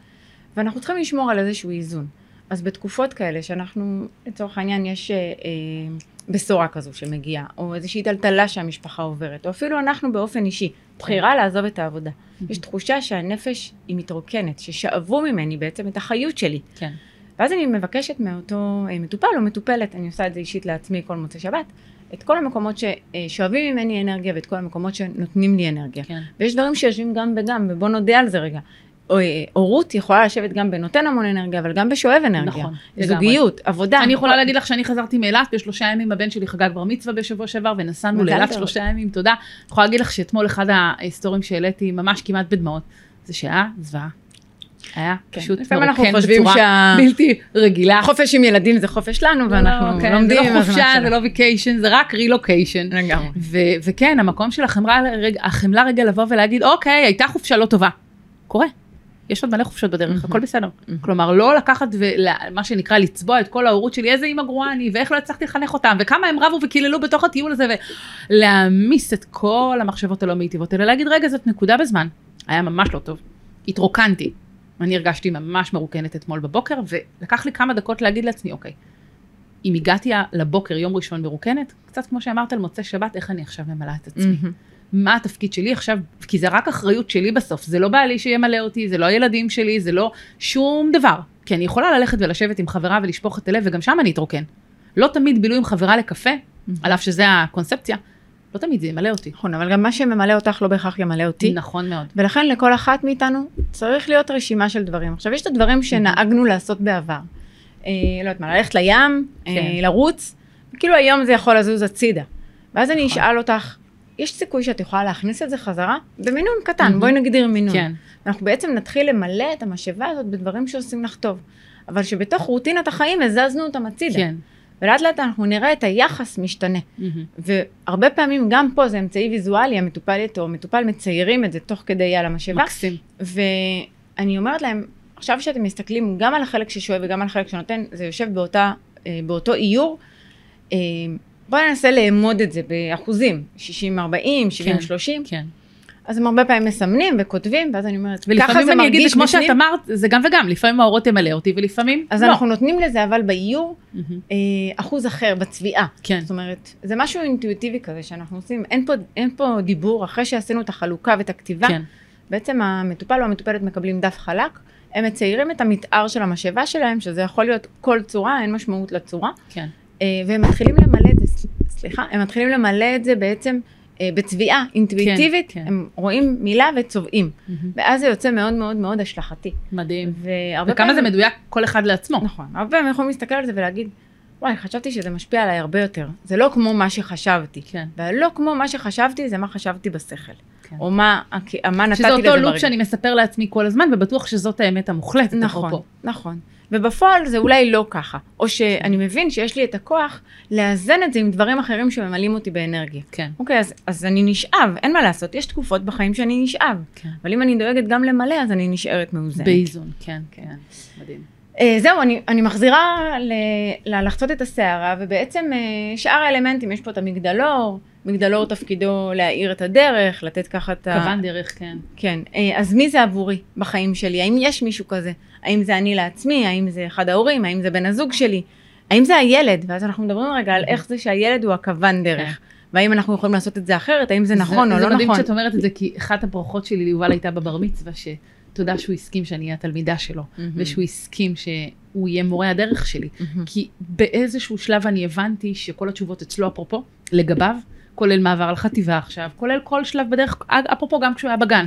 ואנחנו צריכים לשמור על איזשהו איזון. אז בתקופות כאלה שאנחנו, לצורך העניין, יש אה, אה, בשורה כזו שמגיעה, או איזושהי טלטלה שהמשפחה עוברת, או אפילו אנחנו באופן אישי בחירה לעזוב את העבודה. יש תחושה שהנפש היא מתרוקנת, ששאבו ממני בעצם את החיות שלי. כן. ואז אני מבקשת מאותו אה, מטופל או מטופלת, אני עושה את זה אישית לעצמי כל מוצאי שבת, את כל המקומות ששואבים ממני אנרגיה ואת כל המקומות שנותנים לי אנרגיה. כן. ויש דברים שיושבים גם וגם, ובוא נודה על זה רגע. הורות יכולה לשבת גם בנותן המון אנרגיה, אבל גם בשואב אנרגיה. נכון, לגמרי. זוגיות, עבודה. אני יכולה להגיד לך שאני חזרתי מאילת בשלושה ימים, הבן שלי חגג בר מצווה בשבוע שעבר, ונסענו לאילת. שלושה ימים, תודה. אני יכולה להגיד לך שאתמול אחד ההיסטוריים שהעליתי, ממש כמעט בדמעות, זה שהיה זוועה. היה כן. פשוט לפעמים אנחנו מרוקן חושבים בצורה שה- בלתי רגילה. חופש עם ילדים זה חופש לנו, ואנחנו לא, כן, לומדים. זה לא חופשה. זה לא ויקיישן, זה רק רילוקיישן. לגמרי. ו- וכן, המקום של החמלה, החמלה רגע לבוא ולהגיד, אוקיי, הייתה חופשה לא טובה. קורה. יש עוד מלא חופשות בדרך, הכל בסדר. כלומר, לא לקחת ומה שנקרא לצבוע את כל ההורות שלי, איזה אימא גרועה אני, ואיך לא הצלחתי לחנך אותם, וכמה הם רבו וקיללו בתוך הטיול הזה, ולהעמיס את כל המחשבות הלא מיטיבות, אלא להגיד, רגע, זאת נקודה בזמן. היה ממש לא טוב. התרוקנתי. אני הרגשתי ממש מרוקנת אתמול בבוקר, ולקח לי כמה דקות להגיד לעצמי, אוקיי, אם הגעתי לבוקר, יום ראשון מרוקנת, קצת כמו שאמרת על מוצאי שבת, איך אני עכשיו ממלאה את עצמי? מהמם. מה התפקיד שלי עכשיו, כי זה רק אחריות שלי בסוף, זה לא בעלי שימלא אותי, זה לא הילדים שלי, זה לא שום דבר. כי אני יכולה ללכת ולשבת עם חברה ולשפוך את הלב, וגם שם אני אתרוקן. לא תמיד בילוי עם חברה לקפה, על אף שזה הקונספציה, לא תמיד זה ימלא אותי. נכון, אבל גם מה שממלא אותך לא בהכרח ימלא אותי. נכון מאוד. ולכן לכל אחת מאיתנו צריך להיות רשימה של דברים. עכשיו, יש את הדברים שנהגנו לעשות בעבר. אה, לא יודעת מה, ללכת לים, אה, כן. לרוץ, כאילו היום זה יכול לזוז הצידה. ואז אני נכון. אשאל אותך, יש סיכוי שאת יכולה להכניס את זה חזרה? במינון קטן, מהמם. בואי נגדיר מינון. כן, אנחנו בעצם נתחיל למלא את המשאבה הזאת בדברים שעושים לך טוב. אבל שבתוך רוטינת החיים הזזנו אותם הצידה. כן. ולאט לאט אנחנו נראה את היחס משתנה. מהמם. והרבה פעמים גם פה זה אמצעי ויזואלי, המטופלת או המטופל מציירים את זה תוך כדי על המשאבה. מקסים. ואני אומרת להם, עכשיו שאתם מסתכלים גם על החלק ששואב וגם על החלק שנותן, זה יושב באותה, אה, באותו איור. בואו ננסה לאמוד את זה באחוזים, 60-40, 70-30. כן. אז הם הרבה פעמים מסמנים וכותבים, ואז אני אומרת, ככה ולפעמים זה אני אגיד, מרגיש כמו שאת בפנים. אמרת, זה גם וגם, לפעמים האורות ימלא אותי ולפעמים אז לא. אנחנו נותנים לזה, אבל באיור, מהמם. אה, אחוז אחר בצביעה. כן. זאת אומרת, זה משהו אינטואיטיבי כזה שאנחנו עושים, אין פה, אין פה דיבור, אחרי שעשינו את החלוקה ואת הכתיבה, כן. בעצם המטופל או המטופלת מקבלים דף חלק, הם מציירים את המתאר של המשאבה שלהם, שזה יכול להיות כל צורה, אין משמעות לצורה, כן. אה, והם מתחילים למלא את זה, סליחה, הם מתחילים למלא את זה בעצם אה, בצביעה אינטואיטיבית, כן. הם רואים מילה וצובעים, מהמם. ואז זה יוצא מאוד מאוד מאוד השלכתי. מדהים. וכמה זה פעמים- מדויק כל אחד לעצמו. נכון, הרבה פעמים יכולים להסתכל על זה ולהגיד, וואי, חשבתי שזה משפיע עליי הרבה יותר, זה לא כמו מה שחשבתי. כן. והלא כמו מה שחשבתי, זה מה חשבתי בשכל. כן. או מה, מה נתתי שזה לזה אותו ברגע. לופ שאני מספר לעצמי כל הזמן, ובטוח שזאת האמת המוחלטת. נכון. נכון. ובפועל זה אולי לא ככה. או שאני מבין שיש לי את הכוח לאזן את זה עם דברים אחרים שממלאים אותי באנרגיה. כן. אוקיי, אז, אז אני נשאב, אין מה לעשות, יש תקופות בחיים שאני נשאב. כן. אבל אם אני דואגת גם למלא, אז אני נשארת מאוזנת. באיזון, כן, כן. מדהים. אה, זהו, אני, אני מחזירה ל, ל, לחצות את הסערה, ובעצם אה, שאר האלמנטים, יש פה את המגדלור, מגדלור תפקידו להאיר את הדרך, לתת ככה את ה... כוון דרך, כן. כן, אה, אז מי זה עבורי בחיים שלי? האם יש מישהו כזה? האם זה אני לעצמי? האם זה אחד ההורים? האם זה בן הזוג שלי? האם זה הילד? ואז אנחנו מדברים רגע על איך זה שהילד הוא הכוון דרך. והאם אנחנו יכולים לעשות את זה אחרת? האם זה נכון או זה לא מדהים נכון? שאת אומרת את זה, כי אחת הברכות שלי ליובל הייתה בבר מצווה, שתודה שהוא הסכים שאני אהיה התלמידה שלו, מהמם. ושהוא הסכים שהוא יהיה מורה הדרך שלי. מהמם. כי באיזשהו שלב אני הבנתי שכל התשובות אצלו אפרופו, לגביו, כולל מעבר על חטיבה עכשיו, כולל כל שלב בדרך, אפרופו גם כשהוא היה בגן.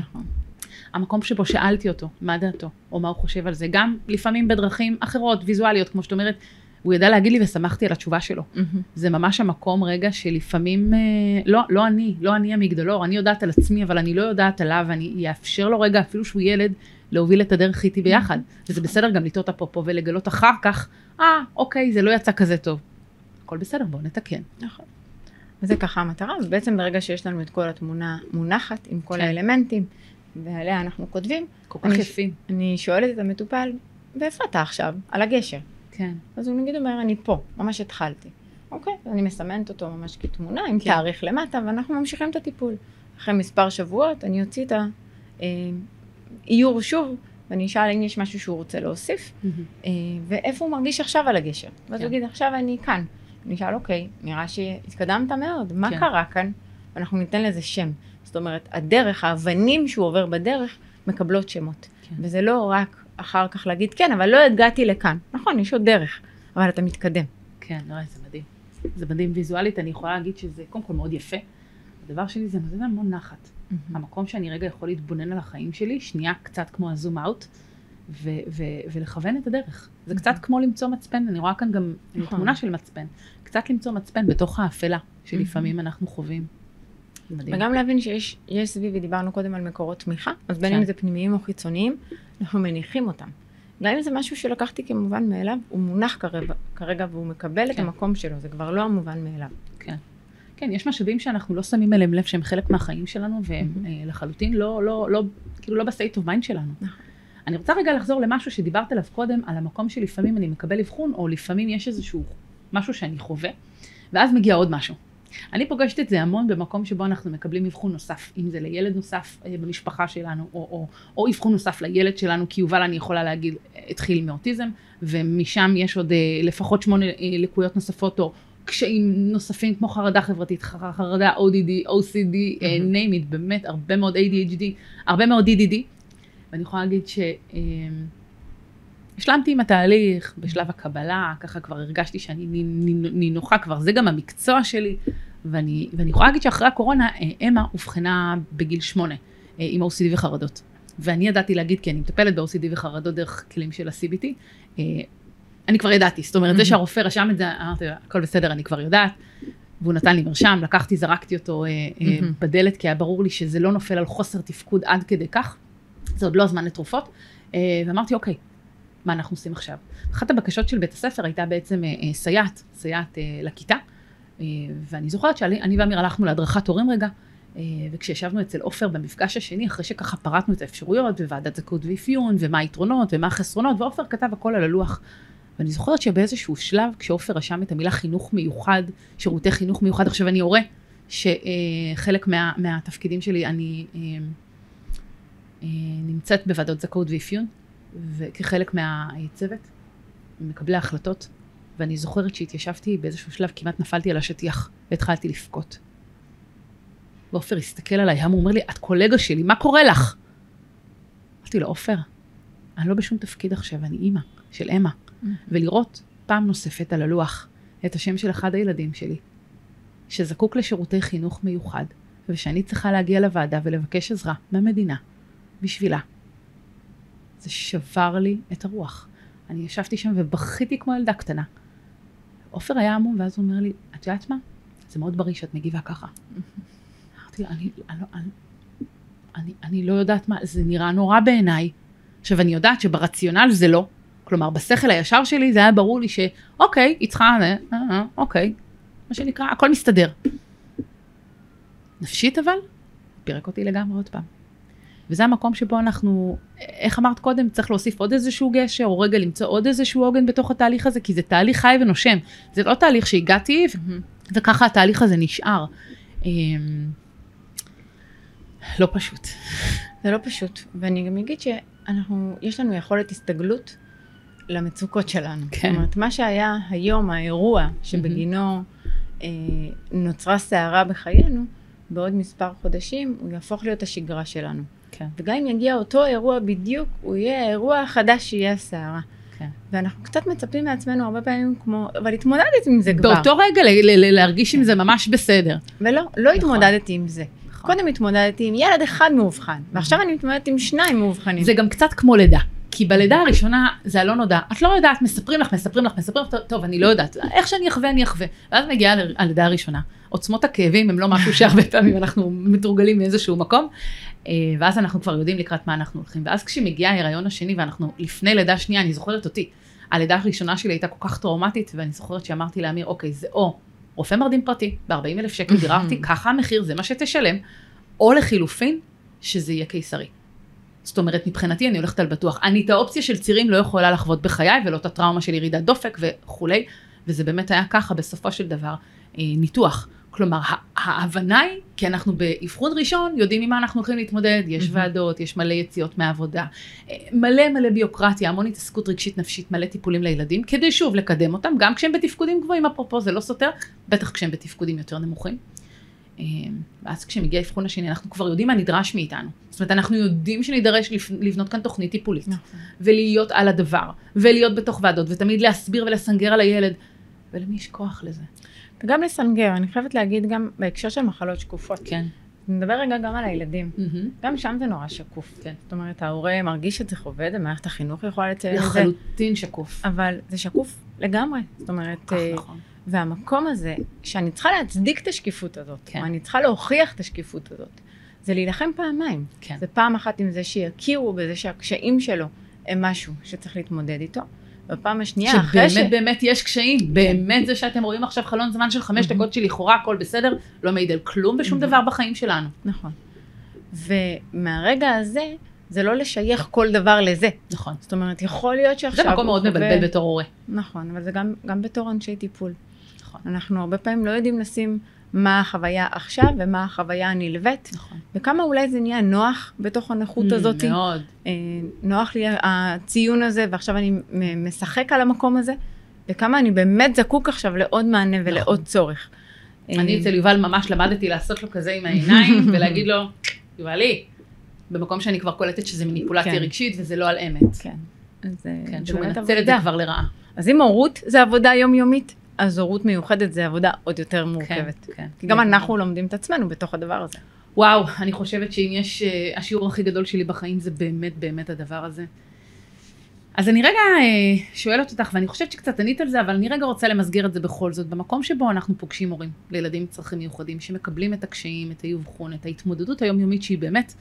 המקום שבו שאלתי אותו, מה דעתו, או מה הוא חושב על זה, גם לפעמים בדרכים אחרות, ויזואליות, כמו שאת אומרת, הוא ידע להגיד לי ושמחתי על התשובה שלו. מהמם. זה ממש המקום רגע שלפעמים, אה, לא, לא אני, לא אני המגדלור, אני יודעת על עצמי, אבל אני לא יודעת עליו, ואני אאפשר לו רגע, אפילו שהוא ילד, להוביל את הדרך איתי ביחד. וזה בסדר גם לטעות אפרופו ולגלות אחר כך, אה, אוקיי, זה לא יצא כזה טוב. הכל בסדר, בואו נתקן. נכון. וזה ככה המטרה, ובעצם ברגע שיש לנו את כל התמונה מונחת עם כל כן. האלמנטים, ועליה אנחנו כותבים, כל כך אני- יפים. אני שואלת את המטופל, ואיפה אתה עכשיו? על הגשר. כן. אז הוא נגיד אומר, אני פה, ממש התחלתי. אוקיי, אז אני מסמנת אותו ממש כתמונה, עם כן. תאריך למטה, ואנחנו ממשיכים את הטיפול. אחרי מספר שבועות, אני אוציא את האיור שוב, ואני אשאל אם יש משהו שהוא רוצה להוסיף, אה, ואיפה הוא מרגיש עכשיו על הגשר. ואז כן. הוא יגיד, עכשיו אני כאן. אני אשאל, אוקיי, נראה שהתקדמת מאוד, מה כן. קרה כאן? ואנחנו ניתן לזה שם. זאת אומרת, הדרך, האבנים שהוא עובר בדרך, מקבלות שמות. כן. וזה לא רק אחר כך להגיד, כן, אבל לא הגעתי לכאן. נכון, יש עוד דרך, אבל אתה מתקדם. כן, לא, זה מדהים. זה מדהים ויזואלית, אני יכולה להגיד שזה קודם כל מאוד יפה. הדבר שלי זה נותן המון נחת. המקום שאני רגע יכול להתבונן על החיים שלי, שנייה קצת כמו הזום אאוט, ו- ו- ולכוון את הדרך. זה קצת כמו למצוא מצפן, אני רואה כאן גם נכון. תמונה של מצפן. קצת למצוא מצפן בתוך האפלה שלפעמים אנחנו חווים. מדהים. וגם להבין שיש יש סביבי, דיברנו קודם על מקורות תמיכה, אז בין כן. אם זה פנימיים או חיצוניים, אנחנו מניחים אותם. גם אם זה משהו שלקחתי כמובן מאליו, הוא מונח כרגע, כרגע והוא מקבל את כן. המקום שלו, זה כבר לא המובן מאליו. כן. כן, יש משאבים שאנחנו לא שמים אליהם לב שהם חלק מהחיים שלנו, והם Mhm. אה, לחלוטין לא, לא, לא, כאילו לא ב state of mind שלנו. נכון. אני רוצה רגע לחזור למשהו שדיברת עליו קודם, על המקום שלפעמים אני מקבל אבחון, או לפעמים יש איזשהו משהו שאני חווה, ואז מגיע עוד משהו. אני פוגשת את זה המון במקום שבו אנחנו מקבלים אבחון נוסף, אם זה לילד נוסף אה, במשפחה שלנו, או, או, או אבחון נוסף לילד שלנו, כי יובל אני יכולה להגיד התחיל מאוטיזם, ומשם יש עוד אה, לפחות שמונה אה, לקויות נוספות, או קשיים נוספים כמו חרדה חברתית, חרדה ODD, OCD, אה, מהמם. name it, באמת הרבה מאוד ADHD, הרבה מאוד DDD, ואני יכולה להגיד ש... אה, השלמתי עם התהליך בשלב הקבלה, ככה כבר הרגשתי שאני נינוחה כבר, זה גם המקצוע שלי, ואני, ואני יכולה להגיד שאחרי הקורונה, אה, אמה אובחנה בגיל שמונה אה, עם OCD וחרדות. ואני ידעתי להגיד, כי אני מטפלת ב-OCD וחרדות דרך כלים של ה-CBT, אה, אני כבר ידעתי, זאת אומרת, זה שהרופא רשם את זה, אמרתי, הכל בסדר, אני כבר יודעת, והוא נתן לי מרשם, לקחתי, זרקתי אותו. בדלת, כי היה ברור לי שזה לא נופל על חוסר תפקוד עד כדי כך, זה עוד לא הזמן לתרופות, אה, ואמרתי, אוקיי, מה אנחנו עושים עכשיו? אחת הבקשות של בית הספר הייתה בעצם אה, אה, סייעת, סייעת לכיתה, ואני זוכרת שאני ואמיר הלכנו להדרכת הורים רגע, וכשישבנו אצל עופר במפגש השני, אחרי שככה פרטנו את האפשרויות, וועדת זכאות ואפיון, ומה היתרונות ומה החסרונות, ועופר כתב הכל על הלוח. ואני זוכרת שבאיזשהו שלב, כשעופר רשם את המילה חינוך מיוחד, שירותי חינוך מיוחד, עכשיו אני הורה, שחלק מה, מהתפקידים שלי, אני נמצאת בוועדות זכאות ואפיון, וכחלק מהצוות, מקבלי ההחלטות, ואני זוכרת שהתיישבתי באיזשהו שלב, כמעט נפלתי על השטיח, והתחלתי לבכות. ועופר הסתכל עליי, הוא אומר לי, את קולגה שלי, מה קורה לך? אמרתי לו, עופר, אני לא בשום תפקיד עכשיו, אני אימא של אמה. ולראות פעם נוספת על הלוח את השם של אחד הילדים שלי, שזקוק לשירותי חינוך מיוחד, ושאני צריכה להגיע לוועדה ולבקש עזרה מהמדינה בשבילה. זה שבר לי את הרוח. אני ישבתי שם ובכיתי כמו ילדה קטנה. עופר היה המום, ואז הוא אומר לי, את יודעת מה? זה מאוד בריא שאת מגיבה ככה. אמרתי לו, אני, אני, אני, אני, אני לא יודעת מה, זה נראה נורא בעיניי. עכשיו, אני יודעת שברציונל זה לא. כלומר, בשכל הישר שלי זה היה ברור לי שאוקיי, היא צריכה, אה, אה, אוקיי, מה שנקרא, הכל מסתדר. נפשית אבל, פירק אותי לגמרי עוד פעם. וזה המקום שבו אנחנו, איך אמרת קודם, צריך להוסיף עוד איזשהו גשר, או רגע למצוא עוד איזשהו עוגן בתוך התהליך הזה, כי זה תהליך חי ונושם. זה לא תהליך שהגעתי, מהמם. וככה התהליך הזה נשאר. אמ, לא פשוט. זה לא פשוט, ואני גם אגיד שאנחנו, יש לנו יכולת הסתגלות למצוקות שלנו. כן. זאת אומרת, מה שהיה היום, האירוע שבגינו אה, נוצרה סערה בחיינו, בעוד מספר חודשים הוא יהפוך להיות השגרה שלנו. כן. וגם אם יגיע אותו אירוע בדיוק, הוא יהיה האירוע החדש שיהיה הסערה. כן. ואנחנו קצת מצפים מעצמנו הרבה פעמים כמו, אבל התמודדת עם זה כבר. באותו רגע ל- ל- ל- להרגיש עם זה ממש בסדר. ולא, לא התמודדתי עם זה. נכון. קודם התמודדתי עם ילד אחד מאובחן, ועכשיו אני מתמודדת עם שניים מאובחנים. זה גם קצת כמו לידה. כי בלידה הראשונה זה הלא נודע. את לא יודעת, מספרים לך, מספרים לך, מספרים לך, טוב, אני לא יודעת. איך שאני אחווה, אני אחווה. ואז מגיעה הלידה הראשונה. עוצמות הכאבים הם לא משהו שהרבה פעמים אנחנו מתורגלים מאיזשהו מקום. אה, ואז אנחנו כבר יודעים לקראת מה אנחנו הולכים. ואז כשמגיע ההיריון השני ואנחנו לפני לידה שנייה, אני זוכרת אותי. הלידה הראשונה שלי הייתה כל כך טראומטית, ואני זוכרת שאמרתי לאמיר, אוקיי, זה או רופא מרדים פרטי, ב-40 אלף שקל ביררתי, ככה המחיר, זה מה שתשלם, או לחילופין, שזה יהיה קיסרי. זאת אומרת, מבחינתי אני הולכת על בטוח. אני את האופציה של צירים לא יכולה לחוות בחיי, ולא את הטראומה של ירידת דופק וכולי, וזה באמת היה ככה בסופו של דבר אה, ניתוח. כלומר, ההבנה היא, כי אנחנו באבחון ראשון יודעים עם מה אנחנו הולכים להתמודד, יש מהמם. ועדות, יש מלא יציאות מהעבודה, אה, מלא מלא ביוקרטיה, המון התעסקות רגשית נפשית, מלא טיפולים לילדים, כדי שוב לקדם אותם, גם כשהם בתפקודים גבוהים, אפרופו זה לא סותר, בטח כשהם בתפקודים יותר נמוכים. אה, ואז כשמגיע האבחון השני, אנחנו כבר יודעים מה נדרש מאיתנו. זאת אומרת, אנחנו יודעים שנידרש לבנות כאן תוכנית טיפולית, נכון. ולהיות על הדבר, ולהיות בתוך ועדות, ותמיד להסביר ולסנגר על הילד, ולמי יש כוח לזה? וגם לסנגר, אני חייבת להגיד גם בהקשר של מחלות שקופות. כן. נדבר רגע גם על הילדים. Mm-hmm. גם שם זה נורא שקוף. כן. זאת אומרת, ההורה מרגיש את זה חווה, ומערכת החינוך יכולה לציין את זה. לחלוטין שקוף. אבל זה שקוף לגמרי. זאת אומרת... כך אה, נכון. והמקום הזה, שאני צריכה להצדיק את השקיפות הזאת, כן. או אני צריכה להוכיח את השקיפות הזאת, זה להילחם פעמיים. כן. זה פעם אחת עם זה שיכירו בזה שהקשיים שלו הם משהו שצריך להתמודד איתו. בפעם השנייה, אחרי ש... שבאמת באמת יש קשיים, כן. באמת זה שאתם רואים עכשיו חלון זמן של חמש דקות שלכאורה הכל בסדר, לא מעיד על כלום בשום דבר בחיים שלנו. נכון. ומהרגע הזה, זה לא לשייך כל דבר לזה. נכון. זאת אומרת, יכול להיות שעכשיו... זה מקום מאוד מבלבל בתור הורה. נכון, אבל זה גם, גם בתור אנשי טיפול. נכון. אנחנו הרבה פעמים לא יודעים לשים מה החוויה עכשיו ומה החוויה הנלווית. נכון. וכמה אולי זה נהיה נוח בתוך הנכות mm, הזאת. מאוד. אה, נוח לי הציון הזה, ועכשיו אני משחק על המקום הזה, וכמה אני באמת זקוק עכשיו לעוד מענה ולעוד נכון. צורך. אני אה, אצל יובל ממש למדתי לעשות לו כזה עם העיניים, ולהגיד לו, יובלי, במקום שאני כבר קולטת שזה מניפולציה כן. רגשית וזה לא על אמת. כן. אז אה, כן, שהוא מנצל את זה כבר לרעה. אז אם הורות זה עבודה יומיומית, אז הורות מיוחדת זה עבודה עוד יותר מורכבת. כן, כן. כי גם אנחנו לומדים את עצמנו בתוך הדבר הזה. וואו, אני חושבת שאם יש, uh, השיעור הכי גדול שלי בחיים זה באמת באמת הדבר הזה. אז אני רגע uh, שואלת אותך, ואני חושבת שקצת ענית על זה, אבל אני רגע רוצה למסגר את זה בכל זאת. במקום שבו אנחנו פוגשים הורים לילדים עם צרכים מיוחדים, שמקבלים את הקשיים, את האבחון, את ההתמודדות היומיומית שהיא באמת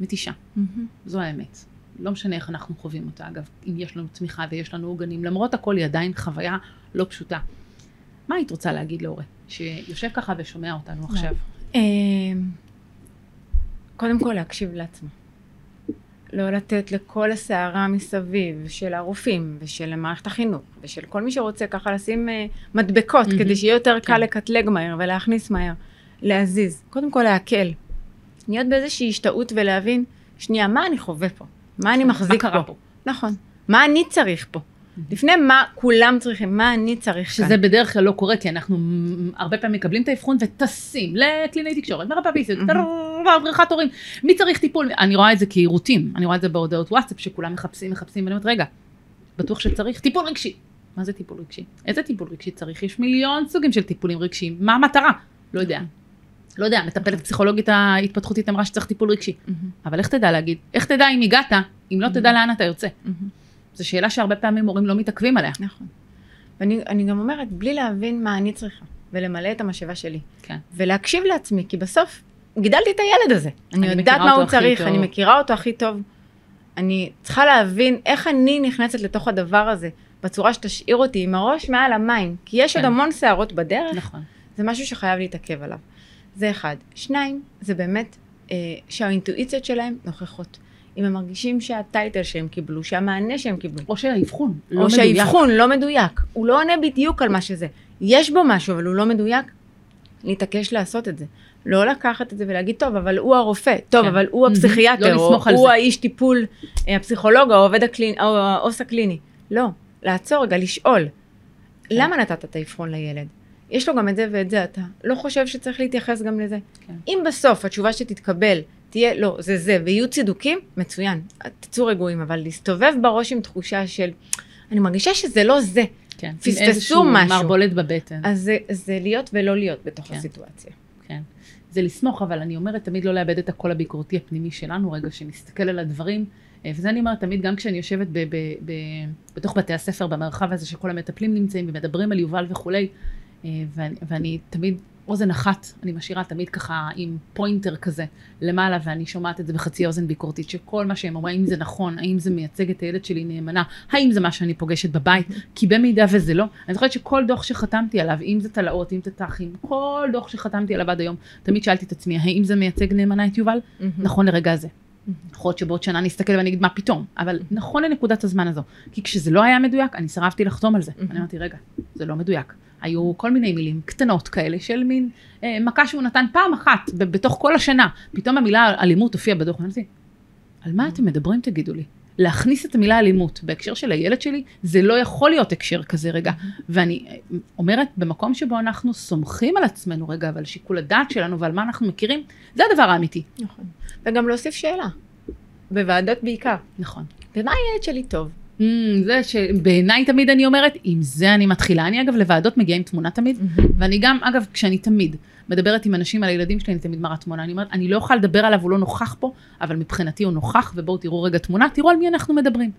מתישה. Mm-hmm. זו האמת. לא משנה איך אנחנו חווים אותה, אגב, אם יש לנו תמיכה ויש לנו עוגנים, למרות הכל היא עדיין חוויה לא פשוטה. מה היית רוצה להגיד להורה שיושב ככה ושומע אותנו עכשיו? אמ, קודם כל להקשיב לעצמו. לא לתת לכל הסערה מסביב של הרופאים ושל מערכת החינוך ושל כל מי שרוצה ככה לשים uh, מדבקות mm-hmm. כדי שיהיה יותר כן. קל לקטלג מהר ולהכניס מהר, להזיז. קודם כל להקל. להיות באיזושהי השתאות ולהבין, שנייה, מה אני חווה פה? מה אני מחזיק מה קרה פה? נכון. מה אני צריך פה? לפני מה כולם צריכים, מה אני צריך שזה כאן. שזה בדרך כלל לא קורה, כי אנחנו הרבה פעמים מקבלים את האבחון וטסים לקלינאי תקשורת, מרפאה ביסית, בריכת הורים, מי צריך טיפול? אני רואה את זה כעירותים, אני רואה את זה בהודעות וואטסאפ, שכולם מחפשים, מחפשים, ואני אומרת, רגע, בטוח שצריך טיפול רגשי. מה זה טיפול רגשי? איזה טיפול רגשי צריך? יש מיליון סוגים של טיפולים רגשיים, מה המטרה? לא יודע. לא יודע, מטפלת פסיכולוגית ההתפתחותית אמרה שצריך טיפול רגשי. אבל איך תדע להגיד? איך תדע אם הגעת, אם לא תדע לאן אתה יוצא? זו שאלה שהרבה פעמים הורים לא מתעכבים עליה. נכון. ואני גם אומרת, בלי להבין מה אני צריכה, ולמלא את המשאבה שלי. כן. ולהקשיב לעצמי, כי בסוף גידלתי את הילד הזה. אני, אני יודעת מה הוא צריך, טוב. אני מכירה אותו הכי טוב. אני צריכה להבין איך אני נכנסת לתוך הדבר הזה, בצורה שתשאיר אותי עם הראש מעל המים. כי יש כן. עוד המון שערות בדרך. נכון. זה משהו שחייב להתעכב עליו. זה אחד. שניים, זה באמת אה, שהאינטואיציות שלהם נוכחות. אם הם מרגישים שהטייטל שהם קיבלו, שהמענה שהם קיבלו. או שהאבחון לא מדויק. או שהאבחון לא מדויק. הוא לא עונה בדיוק על מה שזה. יש בו משהו, אבל הוא לא מדויק. להתעקש לעשות את זה. לא לקחת את זה ולהגיד, טוב, אבל הוא הרופא, טוב, כן. אבל הוא הפסיכיאטר, לא או הוא זה. האיש טיפול, אה, הפסיכולוג, או העובד הקליני, או העו"ס הקליני. לא, לעצור רגע, לשאול. כן. למה נתת את האבחון לילד? יש לו גם את זה ואת זה, אתה לא חושב שצריך להתייחס גם לזה? כן. אם בסוף התשובה שתתקבל תהיה, לא, זה זה, ויהיו צידוקים, מצוין, תצאו רגועים, אבל להסתובב בראש עם תחושה של, אני מרגישה שזה לא זה. כן, פספסו משהו. מערבולת בבטן. אז זה, זה להיות ולא להיות בתוך כן. הסיטואציה. כן. זה לסמוך, אבל אני אומרת תמיד לא לאבד את הקול הביקורתי הפנימי שלנו, רגע שנסתכל על הדברים. אה, וזה אני אומרת תמיד, גם כשאני יושבת ב- ב- ב- בתוך בתי הספר, במרחב הזה שכל המטפלים נמצאים ומדברים על יובל וכולי, אה, ואני, ואני תמיד אוזן אחת, אני משאירה תמיד ככה עם pointer כזה למעלה, ואני שומעת את זה בחצי אוזן ביקורתית, שכל מה שהם אומרים, האם זה נכון, האם זה מייצג את הילד שלי נאמנה, האם זה מה שאני פוגשת בבית, כי במידה וזה לא, אני זוכרת שכל דוח שחתמתי עליו, אם זה תל"אות, אם זה תח"ים, כל דוח שחתמתי עליו עד היום, תמיד שאלתי את עצמי, האם זה מייצג נאמנה את יובל? נכון לרגע הזה. יכול להיות שבעוד שנה נסתכל ואני אגיד מה פתאום, אבל נכון לנקודת הזמן הזו, כי כשזה לא היה מדויק, אני סירבתי לחתום על זה. אני אמרתי, רגע, זה לא מדויק. היו כל מיני מילים קטנות כאלה של מין אה, מכה שהוא נתן פעם אחת ב- בתוך כל השנה. פתאום המילה אלימות הופיעה בדוח, אמרתי, על מה אתם מדברים תגידו לי? להכניס את המילה אלימות בהקשר של הילד שלי, זה לא יכול להיות הקשר כזה רגע. ואני אומרת, במקום שבו אנחנו סומכים על עצמנו רגע, ועל שיקול הדעת שלנו ועל מה אנחנו מכירים, זה הדבר האמיתי. נכון. וגם להוסיף שאלה, בוועדות בעיקר. נכון. במה הילד שלי טוב? Mm, זה שבעיניי תמיד אני אומרת, עם זה אני מתחילה. אני אגב לוועדות מגיעה עם תמונה תמיד, ואני גם, אגב, כשאני תמיד מדברת עם אנשים על הילדים שלי, אני תמיד מראה תמונה. אני אומרת, אני לא יכולה לדבר עליו, הוא לא נוכח פה, אבל מבחינתי הוא נוכח, ובואו תראו רגע תמונה, תראו על מי אנחנו מדברים.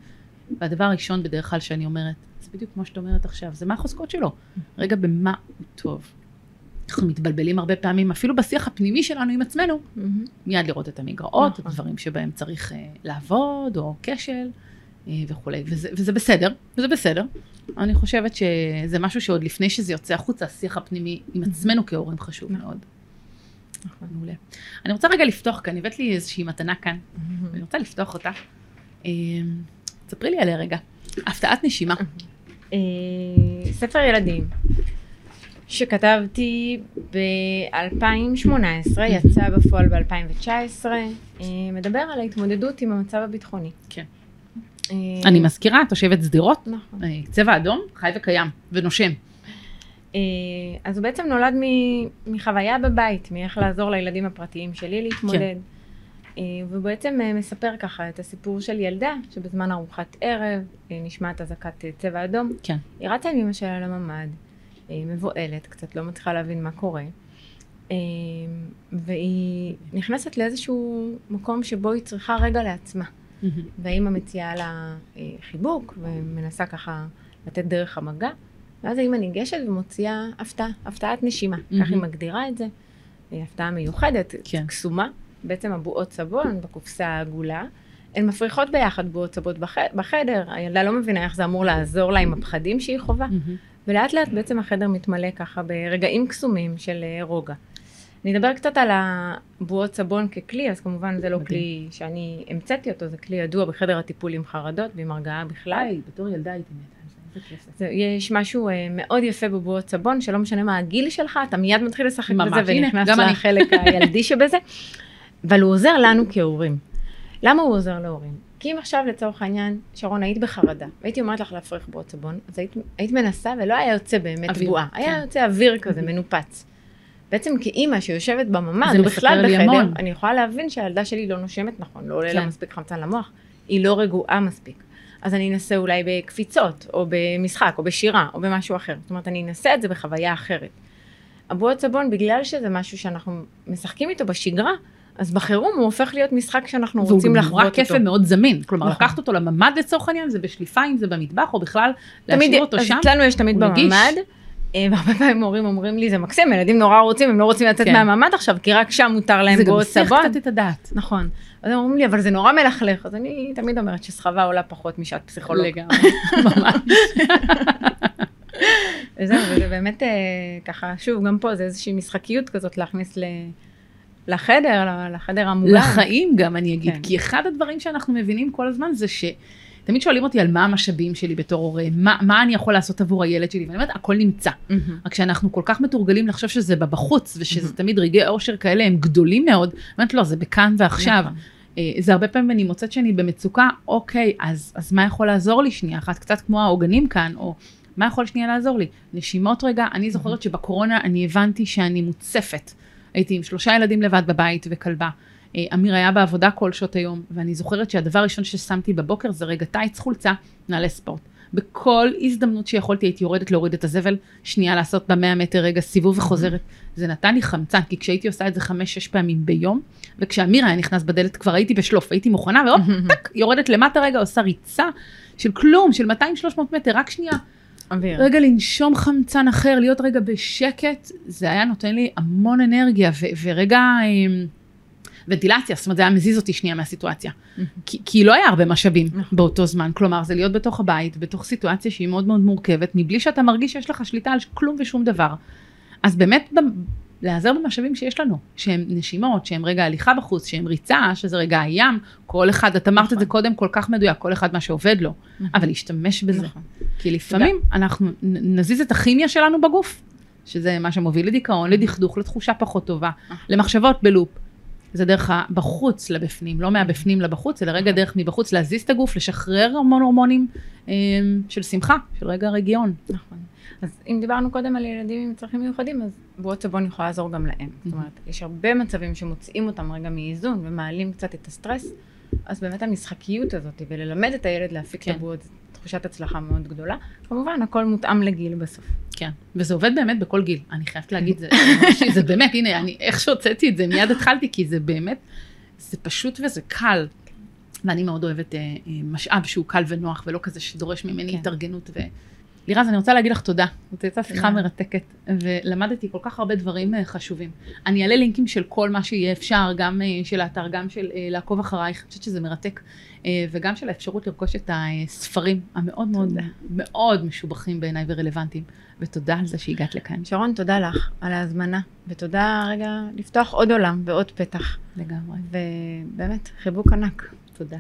והדבר הראשון בדרך כלל שאני אומרת, זה בדיוק כמו שאת אומרת עכשיו, זה מה החוזקות שלו. רגע, במה הוא טוב. אנחנו מתבלבלים הרבה פעמים, אפילו בשיח הפנימי שלנו עם עצמנו, מיד לראות את המגרעות, נכון. הדברים שבהם צריך uh, לעבוד, או כשל, וכולי. וזה, וזה בסדר, וזה בסדר. אני חושבת שזה משהו שעוד לפני שזה יוצא החוצה, השיח הפנימי עם עצמנו כהורים חשוב נכון. מאוד. מעולה. אני רוצה רגע לפתוח כאן, הבאת לי איזושהי מתנה כאן, ואני רוצה לפתוח אותה. אה, ספרי לי עליה רגע. הפתעת נשימה. אה, ספר ילדים שכתבתי ב-2018, יצא בפועל ב-2019, אה, מדבר על ההתמודדות עם המצב הביטחוני. כן. אה, אני מזכירה, תושבת שדרות, נכון. אה, צבע אדום, חי וקיים, ונושם. אה, אז הוא בעצם נולד מחוויה בבית, מאיך לעזור לילדים הפרטיים שלי להתמודד. כן. והוא בעצם מספר ככה את הסיפור של ילדה שבזמן ארוחת ערב נשמעת אזעקת צבע אדום. כן. היא רצה עם אמא שלה לממ"ד, מבוהלת, קצת לא מצליחה להבין מה קורה. והיא נכנסת לאיזשהו מקום שבו היא צריכה רגע לעצמה. והאימא מציעה לה אה, חיבוק ומנסה ככה לתת דרך המגע. ואז האימא ניגשת ומוציאה הפתעה, הפתעת נשימה. מהמם. כך היא מגדירה את זה. אה, הפתעה מיוחדת, כן. קסומה. בעצם הבועות סבון בקופסה העגולה. הן מפריחות ביחד בועות סבון בח... בחדר, הילדה לא מבינה איך זה אמור לעזור לה עם הפחדים שהיא חווה. ולאט לאט בעצם החדר מתמלא ככה ברגעים קסומים של אה, רוגע. אני אדבר קצת על הבועות סבון ככלי, אז כמובן זה לא מדהים. כלי שאני המצאתי אותו, זה כלי ידוע בחדר הטיפול עם חרדות ועם הרגעה בכלל. היי, בתור ילדה הייתי מתה זה, יש משהו אה, מאוד יפה בבועות סבון, שלא משנה מה הגיל שלך, אתה מיד מתחיל לשחק ממש, בזה הנה, ונכנס. לחלק הילדי שבזה. אבל הוא עוזר לנו כהורים. למה הוא עוזר להורים? כי אם עכשיו לצורך העניין, שרון, היית בחרדה, והייתי אומרת לך להפריך בועות סבון, אז היית, היית מנסה ולא היה יוצא באמת אוויר, בועה. כן. היה יוצא אוויר כזה מנופץ. בעצם כאימא שיושבת בממ"ד, זה או בכלל בחדר, המון. אני יכולה להבין שהילדה שלי לא נושמת נכון, לא עולה לה כן. מספיק חמצן למוח, היא לא רגועה מספיק. אז אני אנסה אולי בקפיצות, או במשחק, או בשירה, או במשהו אחר. זאת אומרת, אני אנסה את זה בחוויה אחרת. הבועות סבון, בגלל שזה משהו שאנחנו משחקים איתו בשגרה, אז בחירום הוא הופך להיות משחק שאנחנו והוא רוצים לחוות נורא אותו. כיף ומאוד זמין. כלומר, נכון. לקחת אותו לממ"ד לצורך העניין, זה בשליפה, אם זה במטבח, או בכלל תמיד, להשאיר אותו אז שם. אצלנו יש תמיד הוא נגיש. בממ"ד, אה, והרבה פעמים הורים אומרים לי, זה מקסים, ילדים נורא רוצים, הם לא רוצים לצאת כן. מהממ"ד עכשיו, כי רק שם מותר להם זה גם מסיח סבון. קצת את הדעת. נכון. אז הם אומרים לי, אבל זה נורא מלכלך. אז אני תמיד אומרת שסחבה עולה פחות משעת פסיכולוג. לגמרי, ממש. וזהו, וזה באמת אה, ככה, שוב, גם פה זה איזושהי משחקיות כזאת להכניס ל... לחדר, לחדר המוגן. לחיים גם, אני אגיד. כן. כי אחד הדברים שאנחנו מבינים כל הזמן זה ש... תמיד שואלים אותי על מה המשאבים שלי בתור הורה, מה, מה אני יכול לעשות עבור הילד שלי, ואני אומרת, הכל נמצא. מהמם. רק שאנחנו כל כך מתורגלים לחשוב שזה בבחוץ, ושזה תמיד רגעי אושר כאלה, הם גדולים מאוד. אני אומרת, לא, זה בכאן ועכשיו. נכון. אה, זה הרבה פעמים אני מוצאת שאני במצוקה, אוקיי, אז, אז מה יכול לעזור לי שנייה אחת? קצת כמו העוגנים כאן, או מה יכול שנייה לעזור לי? נשימות רגע, אני זוכרת שבקורונה אני הבנתי שאני מוצפת. הייתי עם שלושה ילדים לבד בבית וכלבה. אה, אמיר היה בעבודה כל שעות היום, ואני זוכרת שהדבר הראשון ששמתי בבוקר זה רגע טייץ חולצה, נעלי ספורט. בכל הזדמנות שיכולתי הייתי יורדת להוריד את הזבל, שנייה לעשות במאה מטר רגע סיבוב וחוזרת. זה נתן לי חמצן, כי כשהייתי עושה את זה חמש-שש פעמים ביום, וכשאמיר היה נכנס בדלת כבר הייתי בשלוף, הייתי מוכנה, והופ, טק, יורדת למטה רגע, עושה ריצה של כלום, של 200-300 מטר, רק שנייה. אוויר. רגע לנשום חמצן אחר, להיות רגע בשקט, זה היה נותן לי המון אנרגיה, ו- ורגע אמ, ונטילציה, זאת אומרת זה היה מזיז אותי שנייה מהסיטואציה. כי, כי לא היה הרבה משאבים נכון. באותו זמן, כלומר זה להיות בתוך הבית, בתוך סיטואציה שהיא מאוד מאוד מורכבת, מבלי שאתה מרגיש שיש לך שליטה על כלום ושום דבר. אז באמת להיעזר במשאבים שיש לנו, שהם נשימות, שהם רגע הליכה בחוץ, שהם ריצה, שזה רגע הים, כל אחד, את אמרת את זה נכון. קודם כל כך מדויק, כל אחד מה שעובד לו, אבל להשתמש בזה. נכון. כי לפעמים אנחנו נ- נזיז את הכימיה שלנו בגוף, שזה מה שמוביל לדיכאון, לדכדוך, לתחושה פחות טובה, אה. למחשבות בלופ. זה דרך בחוץ לבפנים, לא מהבפנים לבחוץ, אלא רגע דרך מבחוץ להזיז את הגוף, לשחרר המון הורמונים אה, של שמחה, של רגע רגיעון. נכון. אז אם דיברנו קודם על ילדים עם צרכים מיוחדים, אז סבון יכולה לעזור גם להם. זאת אומרת, יש הרבה מצבים שמוצאים אותם רגע מאיזון ומעלים קצת את הסטרס, אז באמת המשחקיות הזאת, וללמד את הילד להפיק כן. את הבועות, תחושת הצלחה מאוד גדולה. כמובן, הכל מותאם לגיל בסוף. כן, וזה עובד באמת בכל גיל. אני חייבת להגיד, זה, זה באמת, הנה, אני, איך שהוצאתי את זה, מיד התחלתי, כי זה באמת, זה פשוט וזה קל. ואני מאוד אוהבת אה, אה, משאב שהוא קל ונוח, ולא כזה שדורש ממני כן. התארגנות. ו... לירז, אני רוצה להגיד לך תודה. זאת הייתה שיחה מרתקת, ולמדתי כל כך הרבה דברים אה, חשובים. אני אעלה לינקים של כל מה שיהיה אפשר, גם אה, של האתר, גם של אה, לעקוב אחרייך, אני חושבת שזה מרתק, וגם של האפשרות לרכוש את הספרים המאוד מאוד מאוד משובחים בעיניי ורלוונטיים. ותודה על זה שהגעת לכאן. שרון, תודה לך על ההזמנה, ותודה רגע לפתוח עוד עולם ועוד פתח. לגמרי. ובאמת, חיבוק ענק. תודה.